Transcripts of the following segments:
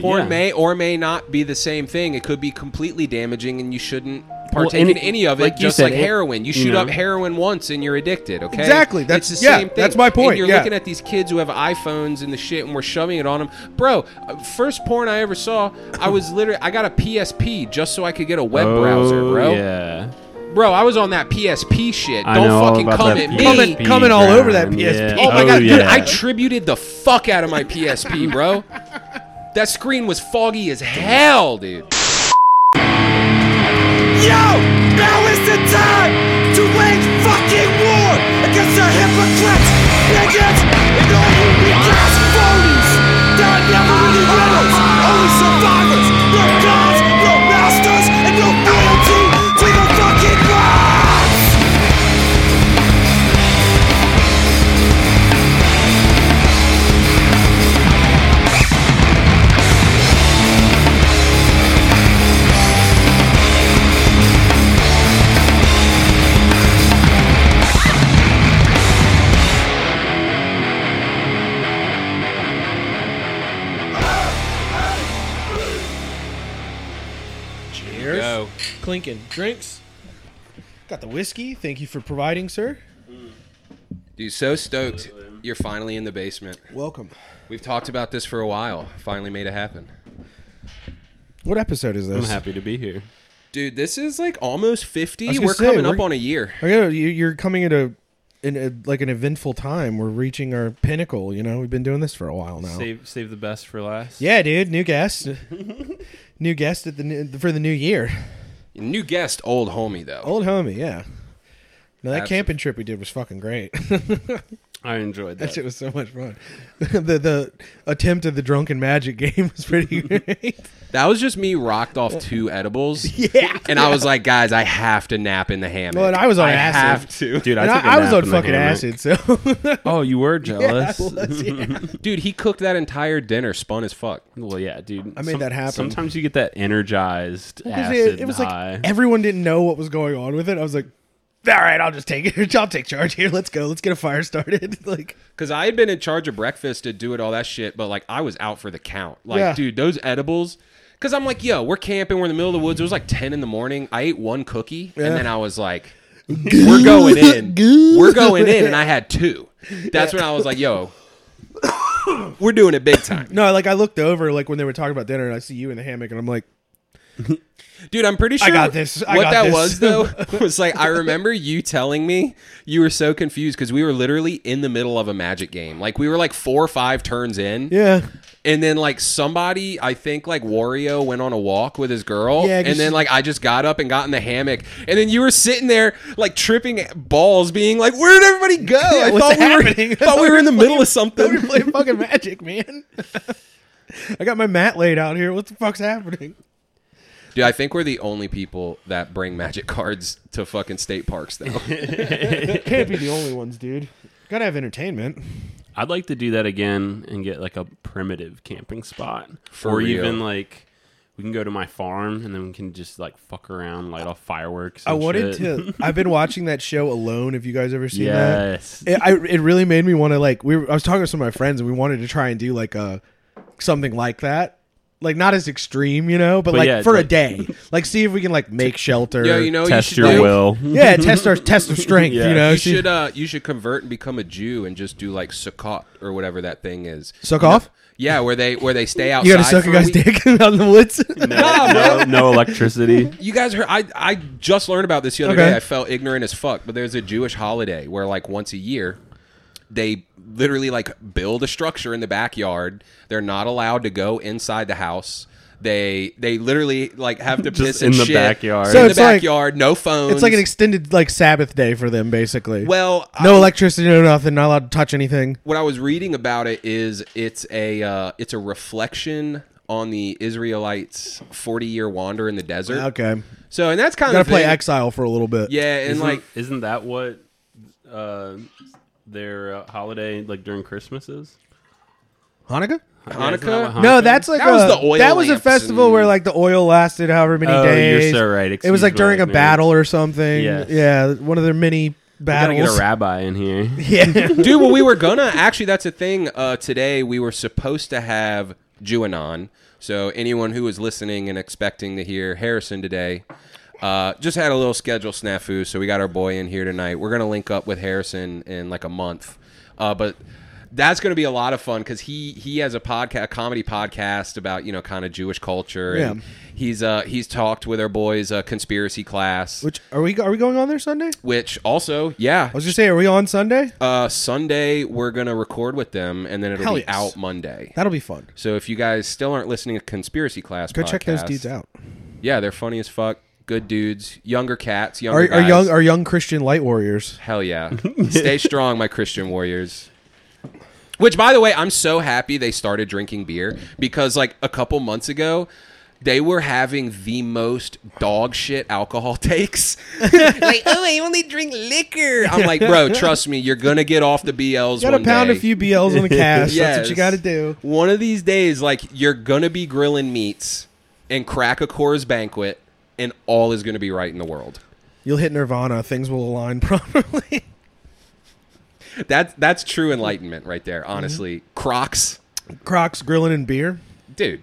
Porn Yeah. may or may not be the same thing. It could be completely damaging, and you shouldn't partake and in it- any of it. like just said, like it- heroin, you you shoot know. up heroin once and you're addicted. Okay, Exactly. That's- it's the yeah, same thing. that's my point. point, And you're yeah. looking at these kids who have iPhones and the shit, and we're shoving it on them, bro. uh, First porn I ever saw, I was literally I got a PSP just so I could get a web browser, Oh, bro. Yeah. Bro, I was on that PSP shit. I Don't fucking come that at me. Coming- coming all over that PSP. yeah. Oh my god, dude! I tributed the fuck out of my PSP, bro. that screen was foggy as hell, dude. Yo! Now is the time to wage fucking war against the hypocrites, bigots, and all who recast phonies! There are never any winners, only survivors! Clinking drinks. Got the whiskey. Thank you for providing, sir. Dude, so stoked you're finally in the basement. Welcome. We've talked about this for a while. Finally made it happen. What episode is this? I'm happy to be here. Dude, this is like almost 50. We're say, coming up we're- on a year. I know you- you're coming at a, in a like an eventful time. We're reaching our pinnacle. You know, we've been doing this for a while now. Save save the best for last. Yeah, dude. New guest. new guest at the new, for the new year. New guest, old homie though. Old homie. Yeah. No, that Absolutely. camping trip we did was fucking great. I enjoyed that. that shit was so much fun. the the attempt at the drunken magic game was pretty great. That was just me rocked off two edibles. yeah. And I was like, guys, I have to nap in the hammock. Well, and I was on I acid. have to. Dude, I And took a I, I was nap on in the fucking hammock. acid, so Oh, you were yeah, I jealous. was, yeah. Dude, he cooked that entire dinner, spun as fuck. well, yeah, dude. I made that happen. Sometimes you get that energized 'Cause acid it, it was high. like everyone didn't know what was going on with it. I was like, all right, I'll just take it. I'll take charge here. Let's go. Let's get a fire started. like, Because I had been in charge of breakfast to do it, all that shit, but like I was out for the count. Like, Yeah. dude, those edibles. Because I'm like, yo, we're camping, we're in the middle of the woods. It was like 10 in the morning. I ate one cookie, Yeah. and then I was like, we're going in. We're going in, and I had two. That's when I was like, yo, we're doing it big time. no, like I looked over, like when they were talking about dinner, and I see you in the hammock, and I'm like, Dude, I'm pretty sure. I got this. I what got that this. was though was like I remember you telling me you were so confused because we were literally in the middle of a magic game. Like we were like four or five turns in, yeah, and then like somebody, I think like Wario went on a walk with his girl, Yeah, and then like I just got up and got in the hammock, and then you were sitting there like tripping balls, being like, "Where did everybody go? I what's thought we happening? were thought we were in the middle of we something." were playing fucking magic, man. I got my mat laid out here. What the fuck's happening? Dude, I think we're the only people that bring magic cards to fucking state parks though. Can't be the only ones, dude. Gotta have entertainment. I'd like to do that again and get like a primitive camping spot, For or real. even like we can go to my farm and then we can just like fuck around, light off fireworks. I wanted shit. to. I've been watching that show Alone. Have you guys ever seen that? yes, It, I, it really made me want to like. We were, I was talking to some of my friends and we wanted to try and do like a something like that. Like not as extreme, you know, but, But like yeah, for a like- day. Like see if we can like make shelter. Yeah, you know, test you should your do? will. yeah, test our test of strength. Yeah. You know, You see- should uh you should convert and become a Jew and just do like Sukkot or whatever that thing is. suck off. Yeah, where they where they stay outside. You gotta suck for a guy's week. dick out in the woods. no, no electricity. You guys heard? I I just learned about this the other Okay. day. I felt ignorant as fuck. But there's a Jewish holiday where like once a year, they literally like build a structure in the backyard. They're not allowed to go inside the house. They they literally like have to piss in and the shit backyard. So in the it's like- backyard. no phones. it's like an extended like Sabbath day for them, basically. well, no I- electricity, no nothing. Not allowed to touch anything. what I was reading about it is it's a uh, it's a reflection on the Israelites' forty year wander in the desert. Okay, So and that's kind gotta of play thing- exile for a little bit. Yeah, and isn't, like isn't that what uh, their uh, holiday like during Christmas is? Hanukkah. Yeah, that Hanukkah. No, that's is? like That a, was the oil that was a festival and- where like the oil lasted however many Oh, you're days. so right. it was like during a battle or something. Yes. Yeah, one of their many We gotta battles. get a rabbi in here. yeah, dude well we were gonna actually that's a thing uh today we were supposed to have jewanon So anyone who was listening and expecting to hear Harrison today, uh, just had a little schedule snafu. So we got our boy in here tonight. We're gonna link up with Harrison in like a month, uh, but that's going to be a lot of fun because he he has a podcast, a comedy podcast about you know kind of Jewish culture. And Yeah. he's uh he's talked with our boys uh, conspiracy class, Which are we are we going on there Sunday? which also yeah. I was just saying, are we on Sunday? Uh, Sunday we're gonna record with them, and then it'll Hell be yes. out Monday. That'll be fun. So if you guys still aren't listening to conspiracy class, Go check those dudes out. Yeah, they're funny as fuck. Good dudes, younger cats, younger Our, our guys. young our young Christian light warriors. Hell yeah. Stay strong, my Christian warriors. Which, by the way, I'm so happy they started drinking beer because, like, a couple months ago, they were having the most dog shit alcohol takes. like, oh, I only drink liquor. I'm like, bro, trust me, you're gonna get off the BLs. You gotta one pound day. a few BLs on the cash. That's what you gotta do. One of these days, like, you're gonna be grilling meats and crack a Coors banquet, and all is gonna be right in the world. You'll hit Nirvana. Things will align properly. That's that's true enlightenment right there. Mm-hmm. Honestly, Crocs, Crocs, grilling, and beer. dude.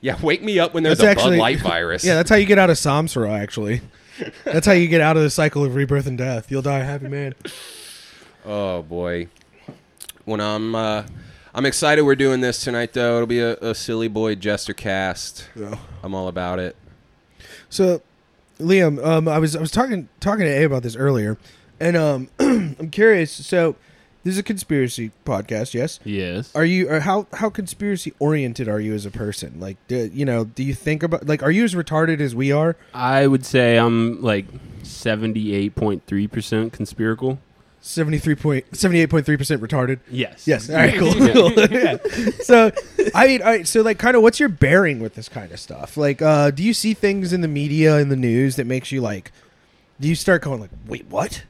Yeah, wake me up when there's That's a actually- Bud Light virus. Yeah, that's how you get out of Samsara. Actually, that's how you get out of the cycle of rebirth and death. You'll die a happy man. oh boy. When I'm, uh, I'm excited we're doing this tonight. Though it'll be a, a silly boy jester cast. I'm all about it. So, Liam, um, I was I was talking talking to A about this earlier, and um, I'm curious. So, this is a conspiracy podcast. Yes. Yes. Are you or how how conspiracy oriented are you as a person? Like, do, you know, do you think about like are you as retarded as we are? I would say I'm like 78.3% conspiracal. 73.78.3 percent retarded. Yes. Yes. All right. Cool. cool. yeah. So, I mean, all right, so like, kind of, what's your bearing with this kind of stuff? Like, uh, do you see things in the media in the news that makes you like? Do you start going like, wait, what?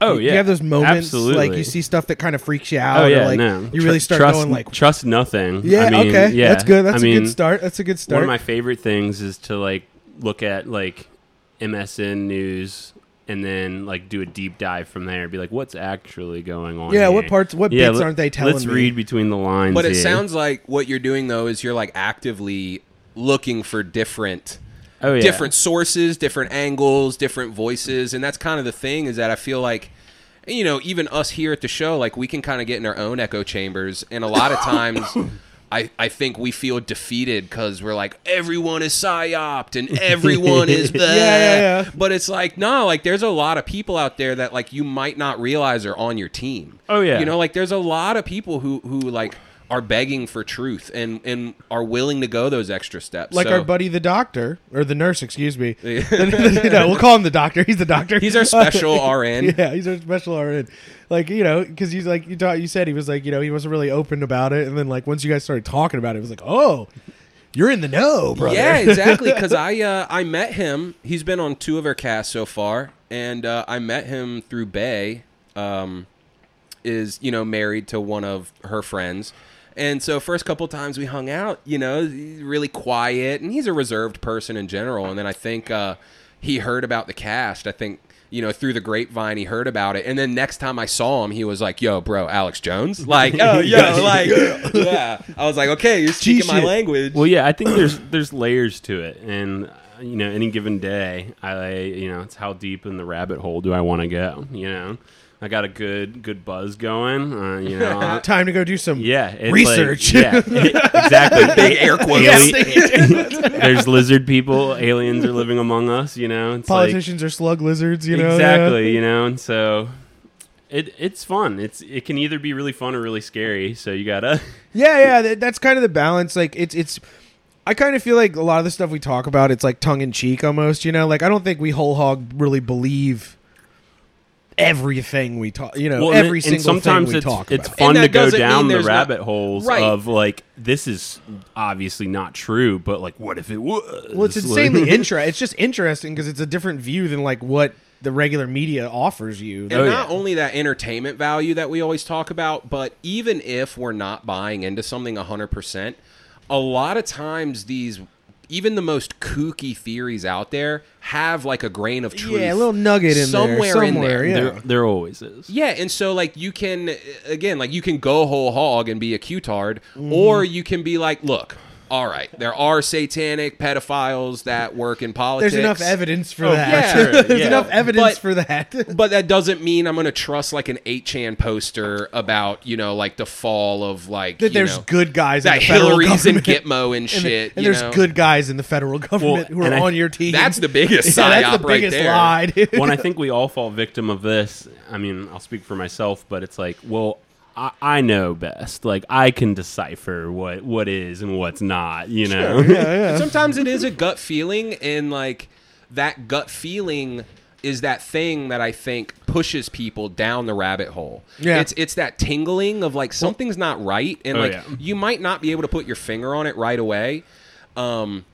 Oh You- yeah. You have those moments, Absolutely. like you see stuff that kind of freaks you out. Oh yeah. or, like, no. You really start trust, going like, trust nothing. yeah, I mean, okay, Yeah. that's good. That's I a mean, good start. That's a good start. One of my favorite things is to like look at like MSN news and then like do a deep dive from there. Be like, what's actually going on? yeah, here? what parts, what Yeah, bits let- aren't they telling Let's me? read between the lines. But it here. sounds like what you're doing though is you're like actively looking for different oh yeah different sources, different angles, different voices, and that's kind of the thing is that I feel like you know, even us here at the show, like we can kind of get in our own echo chambers, and a lot of times, I I think we feel defeated because we're like everyone is psyoped and everyone is blah. Yeah, yeah. But it's like no, like there's a lot of people out there that like you might not realize are on your team. Oh, yeah. you know, like there's a lot of people who who like are begging for truth and and are willing to go those extra steps. like So- our buddy the doctor or the nurse, excuse me. no, we'll call him the doctor. He's the doctor. He's our special RN. Yeah, he's our special RN. Like you know, because he's like you thought you said he was like you know he wasn't really open about it, and then like once you guys started talking about it, it was like oh, you're in the know, brother. Yeah, exactly. Because I uh, I met him. He's been on two of our casts so far, and uh, I met him through Bay. Um, is you know married to one of her friends, and so first couple times we hung out, you know, really quiet, and he's a reserved person in general. And then I think uh, he heard about the cast. I think. You know, through the grapevine, he heard about it, and then next time I saw him, he was like, "Yo, bro, Alex Jones." Like, oh, yo, like, yeah. I was like, "Okay, you're speaking my language." Well, yeah, I think there's there's layers to it, and uh, you know, any given day, I you know, it's how deep in the rabbit hole do I want to go? You know, I got a good good buzz going. Uh, you know, Time to go do some yeah, it's research. Like, yeah, exactly. Big air quotes. Yes. there's lizard people, aliens are living among us. You know, it's like- Politicians are slug lizards, you know. exactly. You know, and so. It, it's fun. It's it can either be really fun or really scary. So you gotta Yeah, yeah, that's kind of the balance. Like it's it's I kind of feel like a lot of the stuff we talk about it's like tongue in cheek almost, you know? Like I don't think we whole hog really believe everything we talk, you know, Well, every and single sometimes thing we talk it's about. fun And to that go down the there's not- rabbit holes Right. of like this is obviously not true, but like what if it was? well, it's insanely interesting. It's just interesting because it's a different view than like what the regular media offers you. And Oh, yeah. not only that entertainment value that we always talk about, but even if we're not buying into something 100%, a lot of times these even the most kooky theories out there have like a grain of truth. Yeah, a little nugget in there, somewhere in there. yeah. There, there always is. Yeah, and so like you can again like you can go whole hog and be a Q-tard, Mm-hmm. or you can be like, look, all right, there are satanic pedophiles that work in politics. There's enough evidence for Oh, that. yeah, There's yeah. enough evidence But- for that. But that doesn't mean I'm going to trust like an 8chan poster about, you know, like the fall of like that you there's know, good guys in that the federal Hillary's and. Gitmo and and, shit. and you there's know? good guys in the federal government who are I- on your team. That's the biggest yeah, that's the biggest there. lie. dude. well, I think we all fall victim of this. I mean, I'll speak for myself, but it's like, well, I, I know best. Like, I can decipher what what is and what's not. You know? yeah, yeah. Sometimes it is a gut feeling, and like that gut feeling is that thing that I think pushes people down the rabbit hole. Yeah. It's it's that tingling of like something's not right, and Oh, like yeah. you might not be able to put your finger on it right away. Um,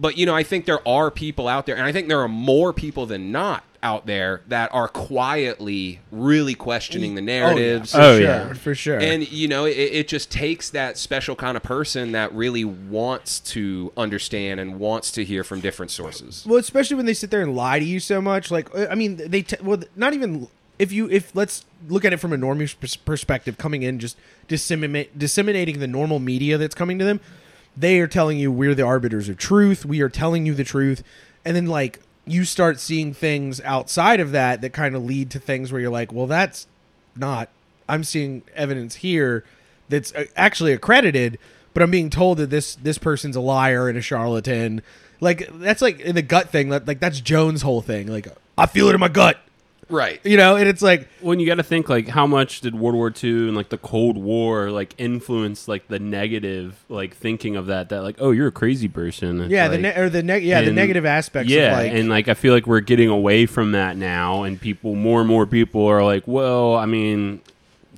but you know, I think there are people out there, and I think there are more people than not out there that are quietly really questioning the narratives. Oh, yeah, Oh, for yeah. sure, for sure. And you know, it, it just takes that special kind of person that really wants to understand and wants to hear from different sources. Well, especially when they sit there and lie to you so much. Like, I mean, they t- well, not even if you if let's look at it from a normie perspective, coming in just disseminate disseminating the normal media that's coming to them. They are telling you we're the arbiters of truth. We are telling you the truth, and then like you start seeing things outside of that that kind of lead to things where you're like, well, that's not. I'm seeing evidence here that's uh, actually accredited, but I'm being told that this this person's a liar and a charlatan. Like that's like in the gut thing. Like that's Jones' whole thing. Like I feel it in my gut, Right. you know. And it's like when you got to think like how much did World War II and like the Cold War like influence like the negative like thinking of that that like oh you're a crazy person It's yeah, the ne- or the neg- yeah the negative aspects. yeah of like, and like I feel like we're getting away from that now and people more and more people are like well I mean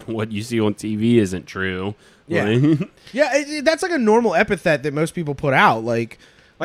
what you see on TV isn't true Yeah. Like- yeah, it, it- that's like a normal epithet that most people put out. Like,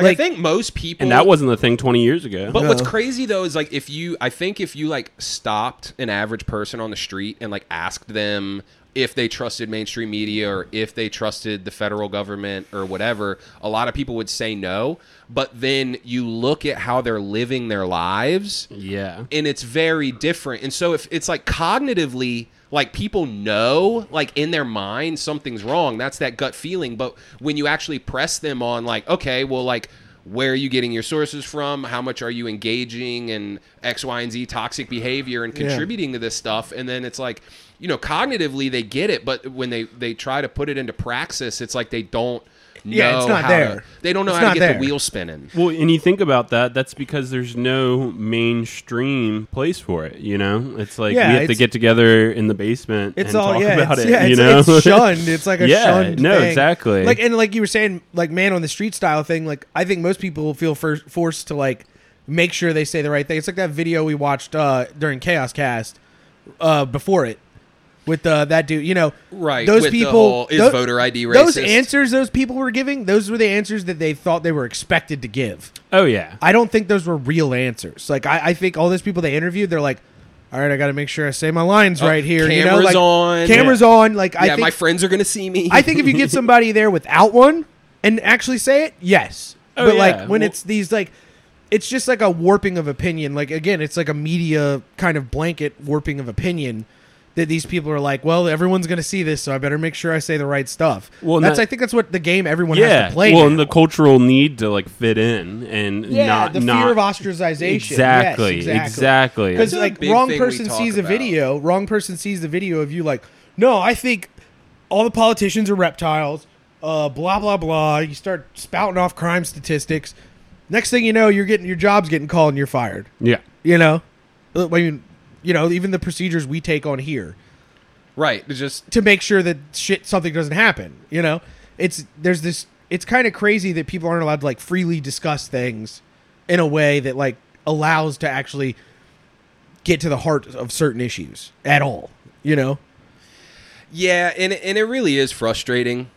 Like, I think most people and that wasn't the thing 20 years ago But what's crazy though is like if you I think if you like stopped an average person on the street and like asked them if they trusted mainstream media or if they trusted the federal government or whatever, a lot of people would say no. But then you look at how they're living their lives yeah and it's very different. And so if it's like cognitively like people know like in their mind something's wrong, that's that gut feeling, but when you actually press them on like okay, well like where are you getting your sources from? How much are you engaging in X, Y, and Z toxic behavior and Yeah. contributing to this stuff? And then it's like, you know, cognitively they get it, but when they they try to put it into praxis, it's like they don't Yeah, it's not how there. To, they don't know It's how not to get there. the wheel spinning. Well, and you think about that, that's because there's no mainstream place for it, you know? It's like Yeah, we have to get together in the basement It's and all talk yeah, about it's, it, yeah, you it's, know? it's shunned. It's like a Yeah, shunned. no, thing. exactly. Like and like you were saying, like man on the street style thing. Like I think most people will feel for, forced to like make sure they say the right thing. It's like that video we watched uh, during Chaos Cast uh, before it with uh, that dude. You know, Right, Those with the people whole, is tho- voter ID Those answers those people were giving, those were the answers that they thought they were expected to give. oh, yeah. I don't think those were real answers. Like I, I think all those people they interviewed, they're like, all right, I got to make sure I say my lines right here. you know, cameras like, on. cameras on. Like I yeah, think, my friends are gonna see me. I think if you get somebody there without one and actually say it, yes. Oh, but yeah. like when Well- it's these like, it's just like a warping of opinion. Like again, it's like a media kind of blanket warping of opinion. That these people are like, well, everyone's going to see this, so I better make sure I say the right stuff. Well, Well, that's that- I think that's what the game everyone yeah. has to play. well, now. and the cultural need to like fit in and yeah, not the not fear of ostracization. Exactly, Yes, exactly. exactly. Because That's a like wrong person talk sees a video, wrong person sees the video of you like, no, I think all the politicians are reptiles. Uh, blah blah blah. You start spouting off crime statistics. Next thing you know, you're getting your job's getting called and you're fired. yeah. You know, I mean, you know, even the procedures we take on here right. It's just to make sure that shit something doesn't happen. You know, it's there's this. It's kind of crazy that people aren't allowed to like freely discuss things in a way that like allows to actually get to the heart of certain issues at all. You know, yeah, and and it really is frustrating.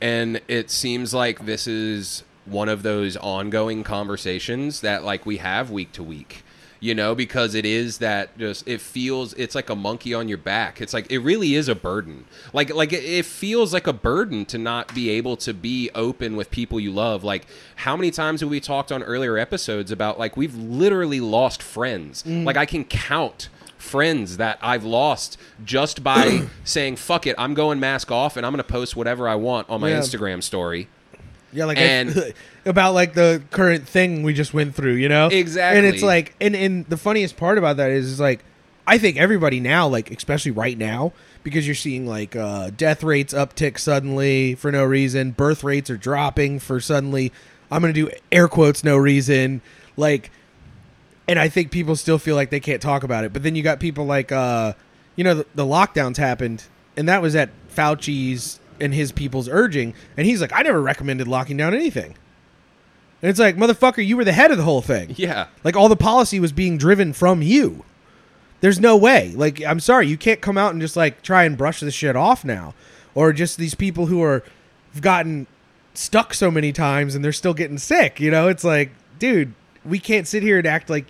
And it seems like this is one of those ongoing conversations that like we have week to week. You know, because it is that just it feels it's like a monkey on your back. It's like it really is a burden. Like like it, it feels like a burden to not be able to be open with people you love. Like how many times have we talked on earlier episodes about like we've literally lost friends. Mm. Like I can count friends that I've lost just by saying fuck it, I'm going mask off and I'm going to post whatever I want on my Yeah. Instagram story. Yeah, like and I, about like the current thing we just went through, you know? Exactly. And it's like, and and the funniest part about that is, is like, I think everybody now, like especially right now, because you're seeing like uh, death rates uptick suddenly for no reason, birth rates are dropping for suddenly. I'm gonna do air quotes no reason, like, and I think people still feel like they can't talk about it. But then you got people like, uh, you know, the, the lockdowns happened, and that was at Fauci's and his people's urging, and he's like, I never recommended locking down anything. And it's like, motherfucker, you were the head of the whole thing. yeah, Like all the policy was being driven from you. There's no way. Like I'm sorry, you can't come out and just like try and brush this shit off now, or just these people who are have gotten stuck so many times and they're still getting sick. You know, it's like, dude, we can't sit here and act like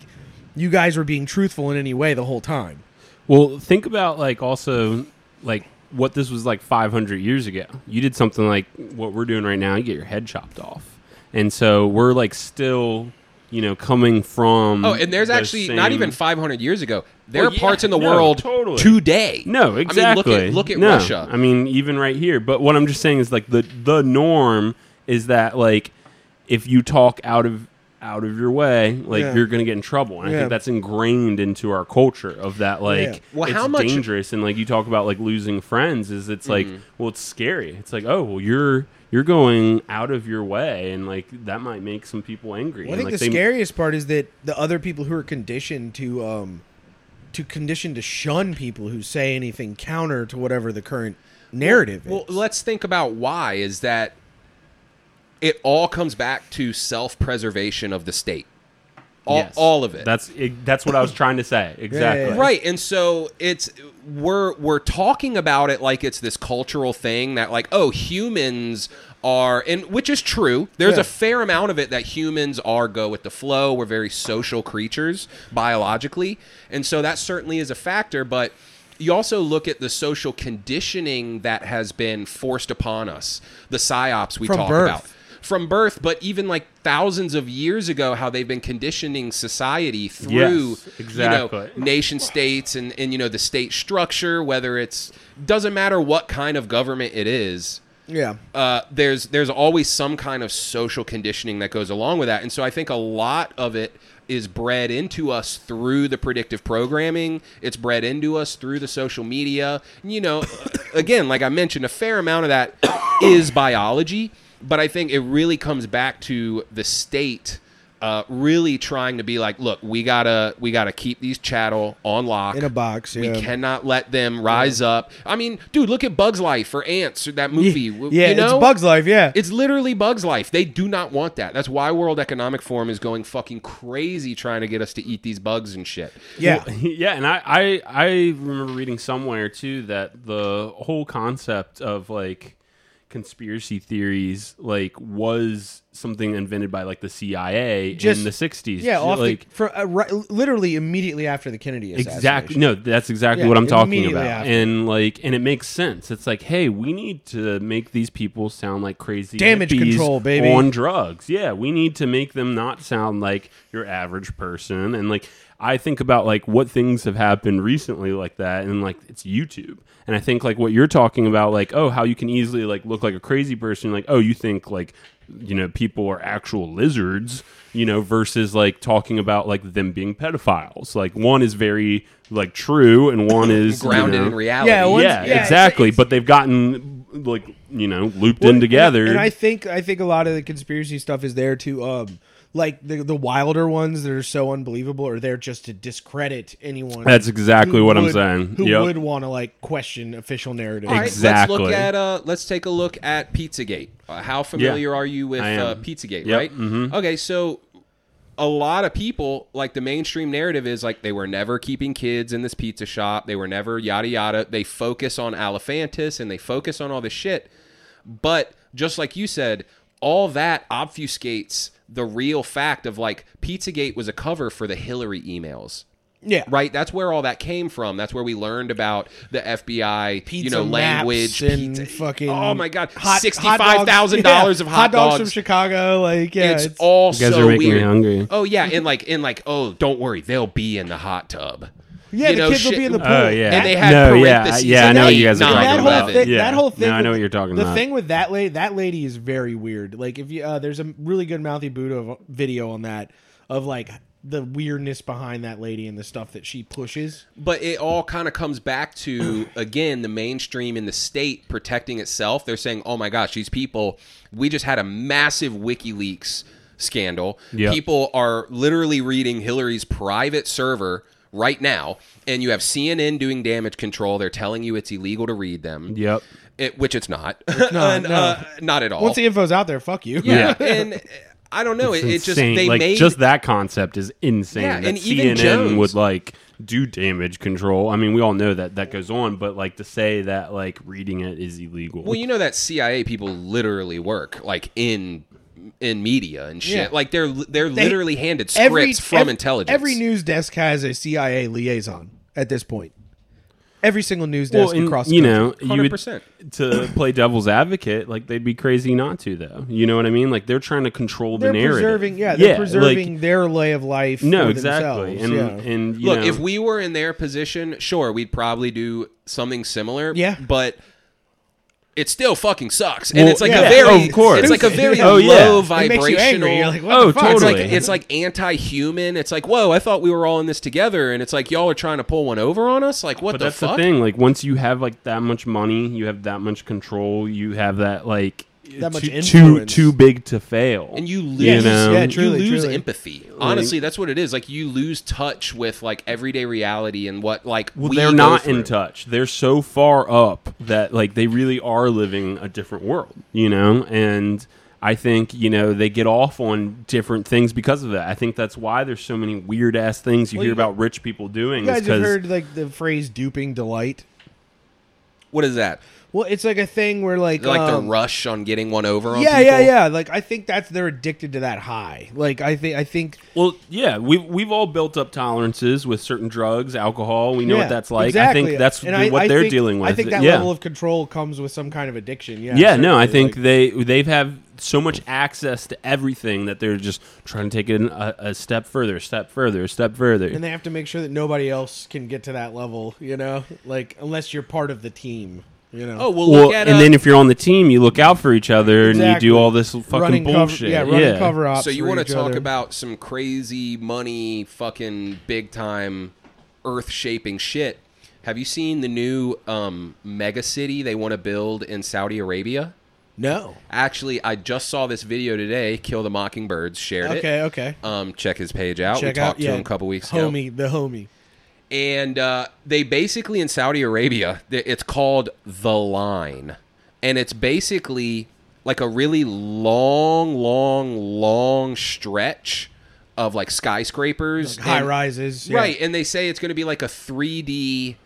you guys were being truthful in any way the whole time. Well, think about like also like what this was like 500 years ago. You did something like what we're doing right now. You get your head chopped off, and so we're like still, you know, coming from. Oh, and there's the actually not even 500 years ago. There Well, are parts yeah, in the no, world totally. today. No, exactly. I mean, look at look at No, Russia. I mean, even right here. But what I'm just saying is like the the norm is that like if you talk out of out of your way, like Yeah. you're gonna get in trouble. And I think that's ingrained into our culture of that like Yeah. Well, it's how much- dangerous and like you talk about like losing friends is it's like Mm-hmm. well it's scary. It's like, oh well you're you're going out of your way and like that might make some people angry. Well, I And, think like, the they- scariest part is that the other people who are conditioned to um to condition to shun people who say anything counter to whatever the current narrative Well, is. let's think about why is that it all comes back to self-preservation of the state. All, Yes. all of it. That's it, that's what I was trying to say. Exactly. yeah. Right, and so it's we're we're talking about it like it's this cultural thing that like oh humans are and which is true. There's Yeah. a fair amount of it that humans are go with the flow. We're very social creatures biologically, and so that certainly is a factor. But you also look at the social conditioning that has been forced upon us, the psyops we From talk birth. about from birth, but even like thousands of years ago, how they've been conditioning society through Yes, you know, nation states and, and you know the state structure whether it's doesn't matter what kind of government it is yeah. uh, there's there's always some kind of social conditioning that goes along with that. And so i think a lot of it is bred into us through the predictive programming. It's bred into us through the social media. You know again like i mentioned a fair amount of that is biology but i think it really comes back to the state uh, really trying to be like, look, we gotta we gotta keep these chattel on lock In a box, We cannot let them rise up. I mean, dude, look at Bugs Life or Ants or that movie. w- Yeah, you know? it's Bugs Life, yeah. It's literally Bugs Life. They do not want that. That's why World Economic Forum is going fucking crazy trying to get us to eat these bugs and shit. yeah. yeah, and I, I I remember reading somewhere too that the whole concept of like conspiracy theories like was something invented by like the CIA Just- in the 60s. Yeah, off like the, for uh, right, literally immediately after the Kennedy assassination. Exactly. No, that's exactly Yeah, what I'm talking about. after. And like, and it makes sense. It's like, hey, we need to make these people sound like crazy Damage control, baby. on drugs. Yeah, we need to make them not sound like your average person. And like, I think about like what things have happened recently like that, and like it's YouTube. And I think like what you're talking about, like, oh, how you can easily like look like a crazy person. Like, oh, you think like you know people are actual lizards you know versus like talking about like them being pedophiles like one is very like true and one is you Grounded know- in reality. Yeah, one's- yeah, yeah, it's- exactly it's- but they've gotten like you know looped Well, in together And, and I think I think a lot of the conspiracy stuff is there to um like the the wilder ones that are so unbelievable are there just to discredit anyone. That's exactly who what I'm saying. Who Yep. would want to like question official narrative? All right, Exactly. Let's look at uh, let's take a look at Pizzagate. Uh, how familiar are you with uh, Pizzagate? Yep, Right. mhm. Okay, so a lot of people like the mainstream narrative is like they were never keeping kids in this pizza shop. They were never yada yada. They focus on Alefantis and they focus on all this shit. But just like you said, all that obfuscates the real fact of like Pizzagate was a cover for the Hillary emails. yeah, Right, that's where all that came from. That's where we learned about the FBI, Pizza you know, maps language, and pizza. fucking oh my god, hot- hot sixty-five dogs- thousand dollars yeah, of hot, dogs dogs. from Chicago. Like yeah, it's, it's, all You guys so are making me weird. hungry. Oh yeah, and like and like oh, don't worry, they'll be in the hot tub. Yeah, you the know, kids will be in the pool. Oh yeah, And they had no, yeah, parentheses yeah. I know what you guys are Nine, talking that about. whole thing, yeah. that whole thing. No, I know what you're talking the about. The thing with that lady, that lady is very weird. Like if you, uh, there's a really good Mouthy Buddha video on that of like the weirdness behind that lady and the stuff that she pushes. But it all kind of comes back to again the mainstream in the state protecting itself. They're saying, "Oh my gosh, these people! We just had a massive WikiLeaks scandal. Yep. People are literally reading Hillary's private server right now, and you have CNN doing damage control. They're telling you it's illegal to read them. Yep. It, which it's not. not, And, no. uh, not at all. Once the info's out there, fuck you. yeah, and uh, I don't know. It's It, it just insane. they like made just that concept is insane. Yeah, that and even CNN Jones- would like do damage control. I mean, we all know that that goes on, but like to say that like reading it is illegal. Well, you know that CIA people literally work like in in media and shit. Yeah. Like they're they're They- literally handed scripts from ev- intelligence. Every news desk has a CIA liaison at this point. Every single news well, desk and, across the you country. know, you would 100%. to play devil's advocate, like they'd be crazy not to, though. You know what I mean? Like they're trying to control the they're narrative. preserving, yeah, they're like- preserving their way of life. no, for exactly. themselves, And yeah. and you Look, know, if we were in their position, sure, we'd probably do something similar. Yeah. but it still fucking sucks, and Well, it's like yeah, a very, of course. it's like a very Oh, yeah. low It makes vibrational. you angry. You're like, what Oh, the fuck? It's like Totally. it's like anti-human. It's like, whoa, I thought we were all in this together, and it's like y'all are trying to pull one over on us. Like, what but the that's fuck? the thing. Like once you have like that much money, you have that much control, you have that like That much too, too influence. too big to fail. and you lose, Yes, know? yeah, you truly, lose truly. empathy. Honestly, that's what it is. Like you lose touch with like everyday reality and what like Well, we they're go not through. in touch. They're so far up that like they really are living a different world, you know? And I think, you know, they get off on different things because of that. I think that's why there's so many weird ass things you Well, hear you- about rich people doing You is guys have 'cause- heard like the phrase "duping delight." What is that? Well, it's like a thing where like Like um, the rush on getting one over on Yeah, people? yeah, yeah. Like I think that's they're addicted to that high. Like I think I think Well, yeah, we've we've all built up tolerances with certain drugs, alcohol. We know yeah, what that's like. Exactly. I think that's And the- I- what I they're think- dealing with. I think that yeah. level of control comes with some kind of addiction. Yeah. yeah, no, I think Like, they they've have so much access to everything that they're just trying to take it a, a step further, a step further, a step further. and they have to make sure that nobody else can get to that level. You know, like unless you're part of the team. You know. Oh well, well, look at and uh, then if you're on the team, you look out for each other and you do all this fucking running bullshit. Cover, yeah, running cover ups. so you want want to talk about some crazy money, fucking big time, earth shaping shit. Have you seen the new um, mega city they want to build in Saudi Arabia? no? Actually, I just saw this video today. Kill the Mockingbirds shared it. Okay, okay. Um, check his page out. Check we out talked to yeah, him a couple weeks ago. Homie, the homie. And uh, they basically in Saudi Arabia, it's called the line, and it's basically like a really long, long, long stretch of like skyscrapers, High and- rises. yeah. right? And they say it's going to be like a 3D.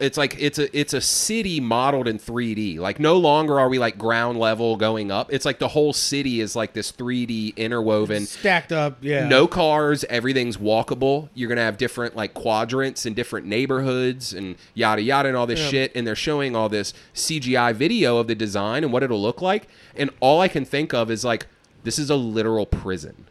It's like it's a it's a city modeled in 3D. Like no longer are we like ground level going up. It's like the whole city is like this 3D interwoven Stacked up. Yeah. no cars everything's walkable you're gonna have different like quadrants and different neighborhoods and yada yada and all this Yeah. shit and they're showing all this cgi video of the design and what it'll look like and all i can think of is like this is a literal prison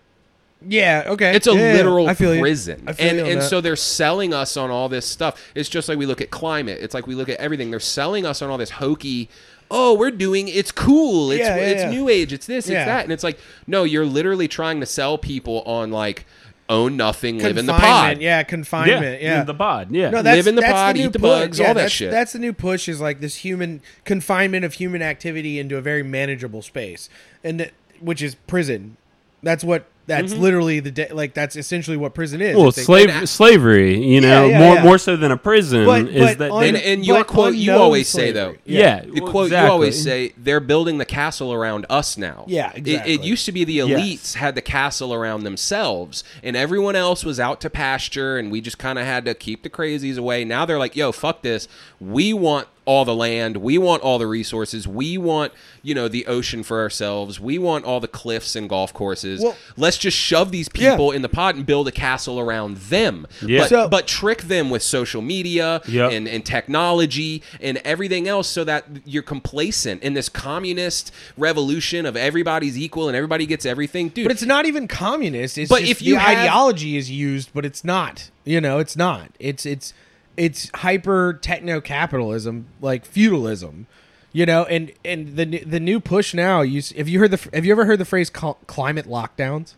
Yeah. Okay. it's a Yeah, yeah, literal I feel you. prison I feel and you and that. so they're selling us on all this stuff it's just like we look at climate it's like we look at everything they're selling us on all this hokey oh we're doing it's cool it's Yeah, yeah, it's yeah. new age it's this Yeah. it's that and it's like no you're literally trying to sell people on like own nothing live in the pod Yeah, confinement. Yeah. the pod. Yeah, No, that's, in the that's pod, the new eat the push. bugs, Yeah, all that that's, shit. That's the new push is like this human confinement of human activity into a very manageable space, and that, which is prison. That's what. That's Mm-hmm. literally the de- like. That's essentially what prison is. well, It's a- slave slavery. You know, Yeah, yeah, more yeah. more so than a prison But- is but that un- and, and your quote you unknown always say though yeah, the well, quote exactly. you always say they're building the castle around us now. Yeah, It- It, used to be the Yes. elites had the castle around themselves, and everyone else was out to pasture, and we just kind of had to keep the crazies away. Now they're like, "Yo, fuck this. We want all the land. We want all the resources. We want you know the ocean for ourselves. We want all the cliffs and golf courses. Well- Let's just shove these Yeah. people in the pot and build a castle around them. Yeah. But, So- but trick them with social media Yep. and, and technology and everything else so that you're complacent in this communist revolution of everybody's equal and everybody gets everything. Dude, but it's not even communist. It's But just if you the have- ideology is used, but it's not. You know, it's not. It's it's it's hyper techno capitalism, like feudalism. You know, and and the new- the new push now. You s- have you heard the have you ever heard the phrase climate lockdowns?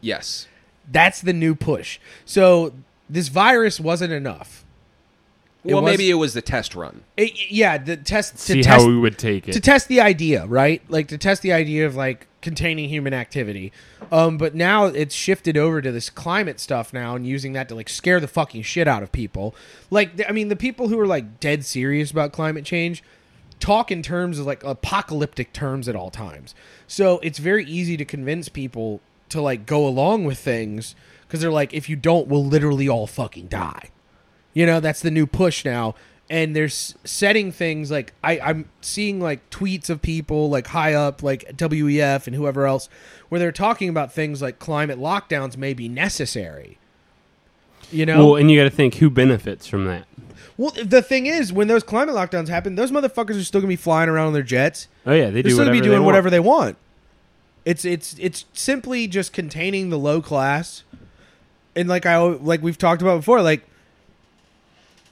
Yes. That's the new push. So this virus wasn't enough. It Well, was- maybe it was the test run. It, yeah, the test to See test how we would take it. to test the idea, right? Like to test the idea of like containing human activity. Um, but now it's shifted over to this climate stuff now and using that to like scare the fucking shit out of people. Like, I mean, the people who are like dead serious about climate change talk in terms of like apocalyptic terms at all times. So it's very easy to convince people to like go along with things because they're like, if you don't, we'll literally all fucking die. You know, that's the new push now. And there's setting things like I, I'm seeing like tweets of people like high up, like WEF and whoever else, where they're talking about things like climate lockdowns may be necessary. You know, well, and you got to think who benefits from that. well, the thing is, when those climate lockdowns happen, those motherfuckers are still gonna be flying around on their jets. Oh yeah, they They're do still be they doing want. whatever they want. It's it's it's simply just containing the low class, and like I like we've talked about before, like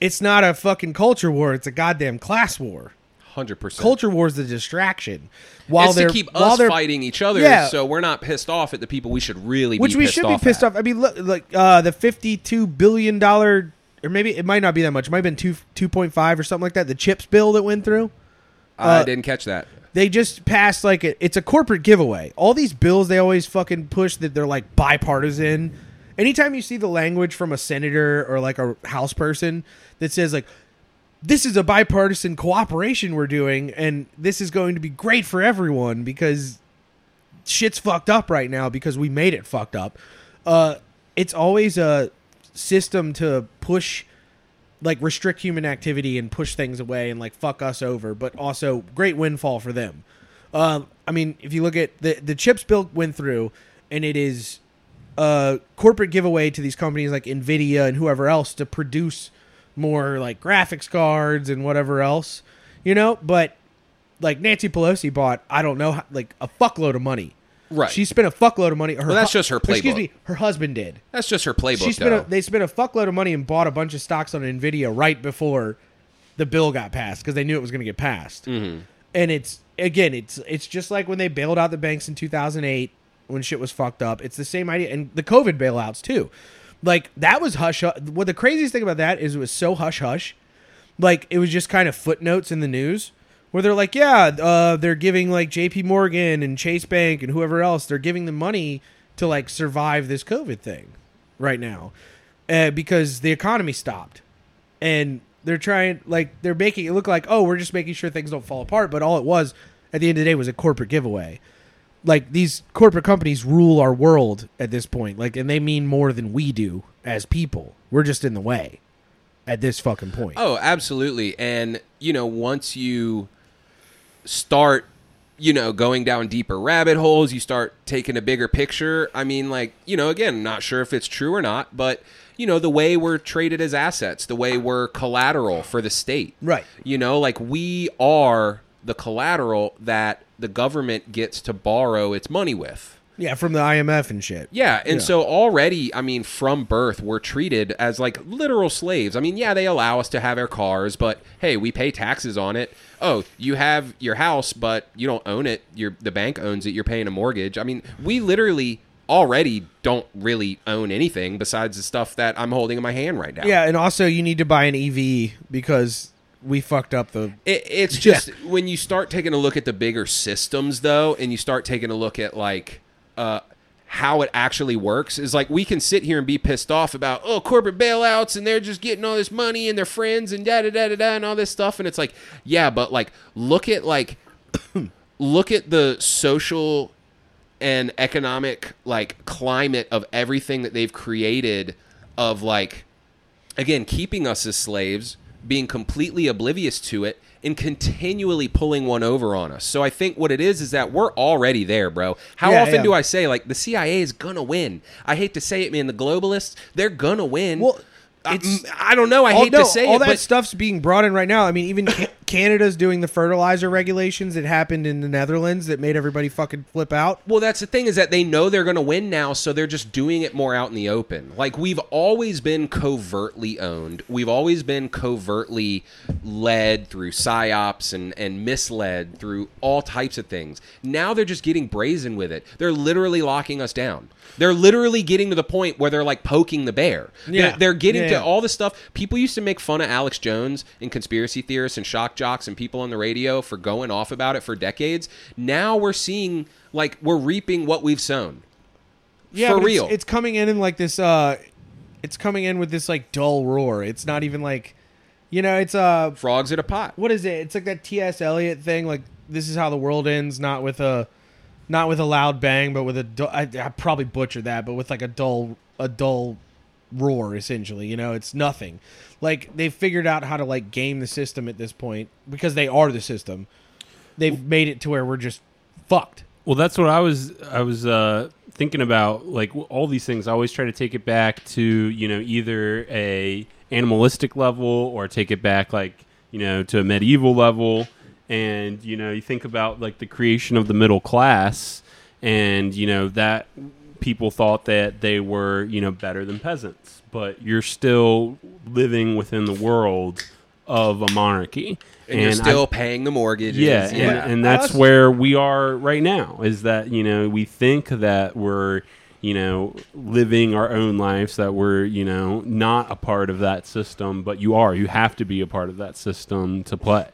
it's not a fucking culture war; it's a goddamn class war. Hundred percent. Culture war is the distraction. While it's they're to keep while us they're fighting each other, Yeah. so we're not pissed off at the people we should really which be we pissed should off be pissed at. off. I mean, look, like uh, the fifty-two billion dollar, or maybe it might not be that much. It might have been two two point five or something like that. The chips bill that went through. I uh, didn't catch that. they just passed like a, it's a corporate giveaway. All these bills they always fucking push that they're like bipartisan. Anytime you see the language from a senator or like a house person that says like this is a bipartisan cooperation we're doing and this is going to be great for everyone because shit's fucked up right now because we made it fucked up. Uh it's always a system to push like restrict human activity and push things away and like fuck us over, but also great windfall for them. Um, I mean, if you look at the the chips bill went through, and it is corporate giveaway to these companies like Nvidia and whoever else to produce more like graphics cards and whatever else, you know. But like Nancy Pelosi bought, I don't know, like a fuckload of money. Right. She spent a fuckload of money. Her Well, that's just her playbook. Excuse me. Her husband did That's just her playbook, she spent a, they spent a fuckload of money and bought a bunch of stocks on Nvidia right before the bill got passed because they knew it was going to get passed. Mm-hmm. And it's again, it's it's just like when they bailed out the banks in 2008 when shit was fucked up. It's the same idea, and the COVID bailouts too. Like that was hush. hush. What the craziest thing about that is it was so hush hush. Like it was just kind of footnotes in the news where they're like, yeah, uh, they're giving like J.P. Morgan and Chase Bank and whoever else, they're giving them money to like survive this COVID thing right now uh, because the economy stopped and they're trying like they're making it look like oh we're just making sure things don't fall apart but all it was at the end of the day was a corporate giveaway like these corporate companies rule our world at this point like and they mean more than we do as people we're just in the way at this fucking point Oh, absolutely. And, you know, once you start, you know, going down deeper rabbit holes, you start taking a bigger picture. I mean, like, you know, again, not sure if it's true or not, but, you know, the way we're traded as assets, the way we're collateral for the state. Right. You know, like we are the collateral that the government gets to borrow its money with. yeah from the imf and shit Yeah, and Yeah. so already, I mean, from birth, we're treated as like literal slaves. I mean, yeah, they allow us to have our cars, but hey, we pay taxes on it. Oh, you have your house, but you don't own it. Your the bank owns it. You're paying a mortgage. I mean, we literally already don't really own anything besides the stuff that I'm holding in my hand right now. yeah and also you need to buy an ev because we fucked up the It, it's just when you start taking a look at the bigger systems, though, and you start taking a look at like uh, how it actually works, is like we can sit here and be pissed off about oh corporate bailouts and they're just getting all this money and their friends and da da da da da and all this stuff, and it's like yeah, but like look at like look at the social and economic like climate of everything that they've created of like again keeping us as slaves being completely oblivious to it and continually pulling one over on us so i think what it is is that we're already there bro how Yeah, often yeah. do i say like the cia is gonna win i hate to say it man the globalists they're gonna win Well, I- it's- I, don't know i all, hate no, to say it. all it that stuff's being brought in right now. I mean, even Canada's doing the fertilizer regulations that happened in the Netherlands that made everybody fucking flip out. Well, that's the thing is that they know they're going to win now, so they're just doing it more out in the open. Like we've always been covertly owned. We've always been covertly led through psyops and and misled through all types of things. Now they're just getting brazen with it. They're literally locking us down. They're literally getting to the point where they're like poking the bear. Yeah. They're, they're getting Yeah. to all the stuff. People used to make fun of Alex Jones and conspiracy theorists and shock jocks and people on the radio for going off about it for decades. Now we're seeing like we're reaping what we've sown. Yeah, For but it's- real. It's, coming in in like this. uh It's coming in with this like dull roar. It's not even like, you know, it's uh Frogs in a pot. what is it? It's like that T.S. Eliot thing. Like this is how the world ends, not with a, not with a loud bang, but with a. du- I, I probably butchered that, but with like a dull, a dull roar. Essentially, you know, it's nothing. Like they've figured out how to like game the system at this point because they are the system. They've made it to where we're just fucked. Well, that's what I was I was uh, thinking about. Like all these things, I always try to take it back to you know either a animalistic level or take it back like you know to a medieval level. And you know you think about like the creation of the middle class, and you know that people thought that they were you know better than peasants, but you're still living within the world of a monarchy, And, you're I- still paying the mortgage. yeah, and, Yeah. and that's where we are right now. Is that you know we think that we're you know living our own lives, that we're you know not a part of that system, but you are. You have to be a part of that system to play.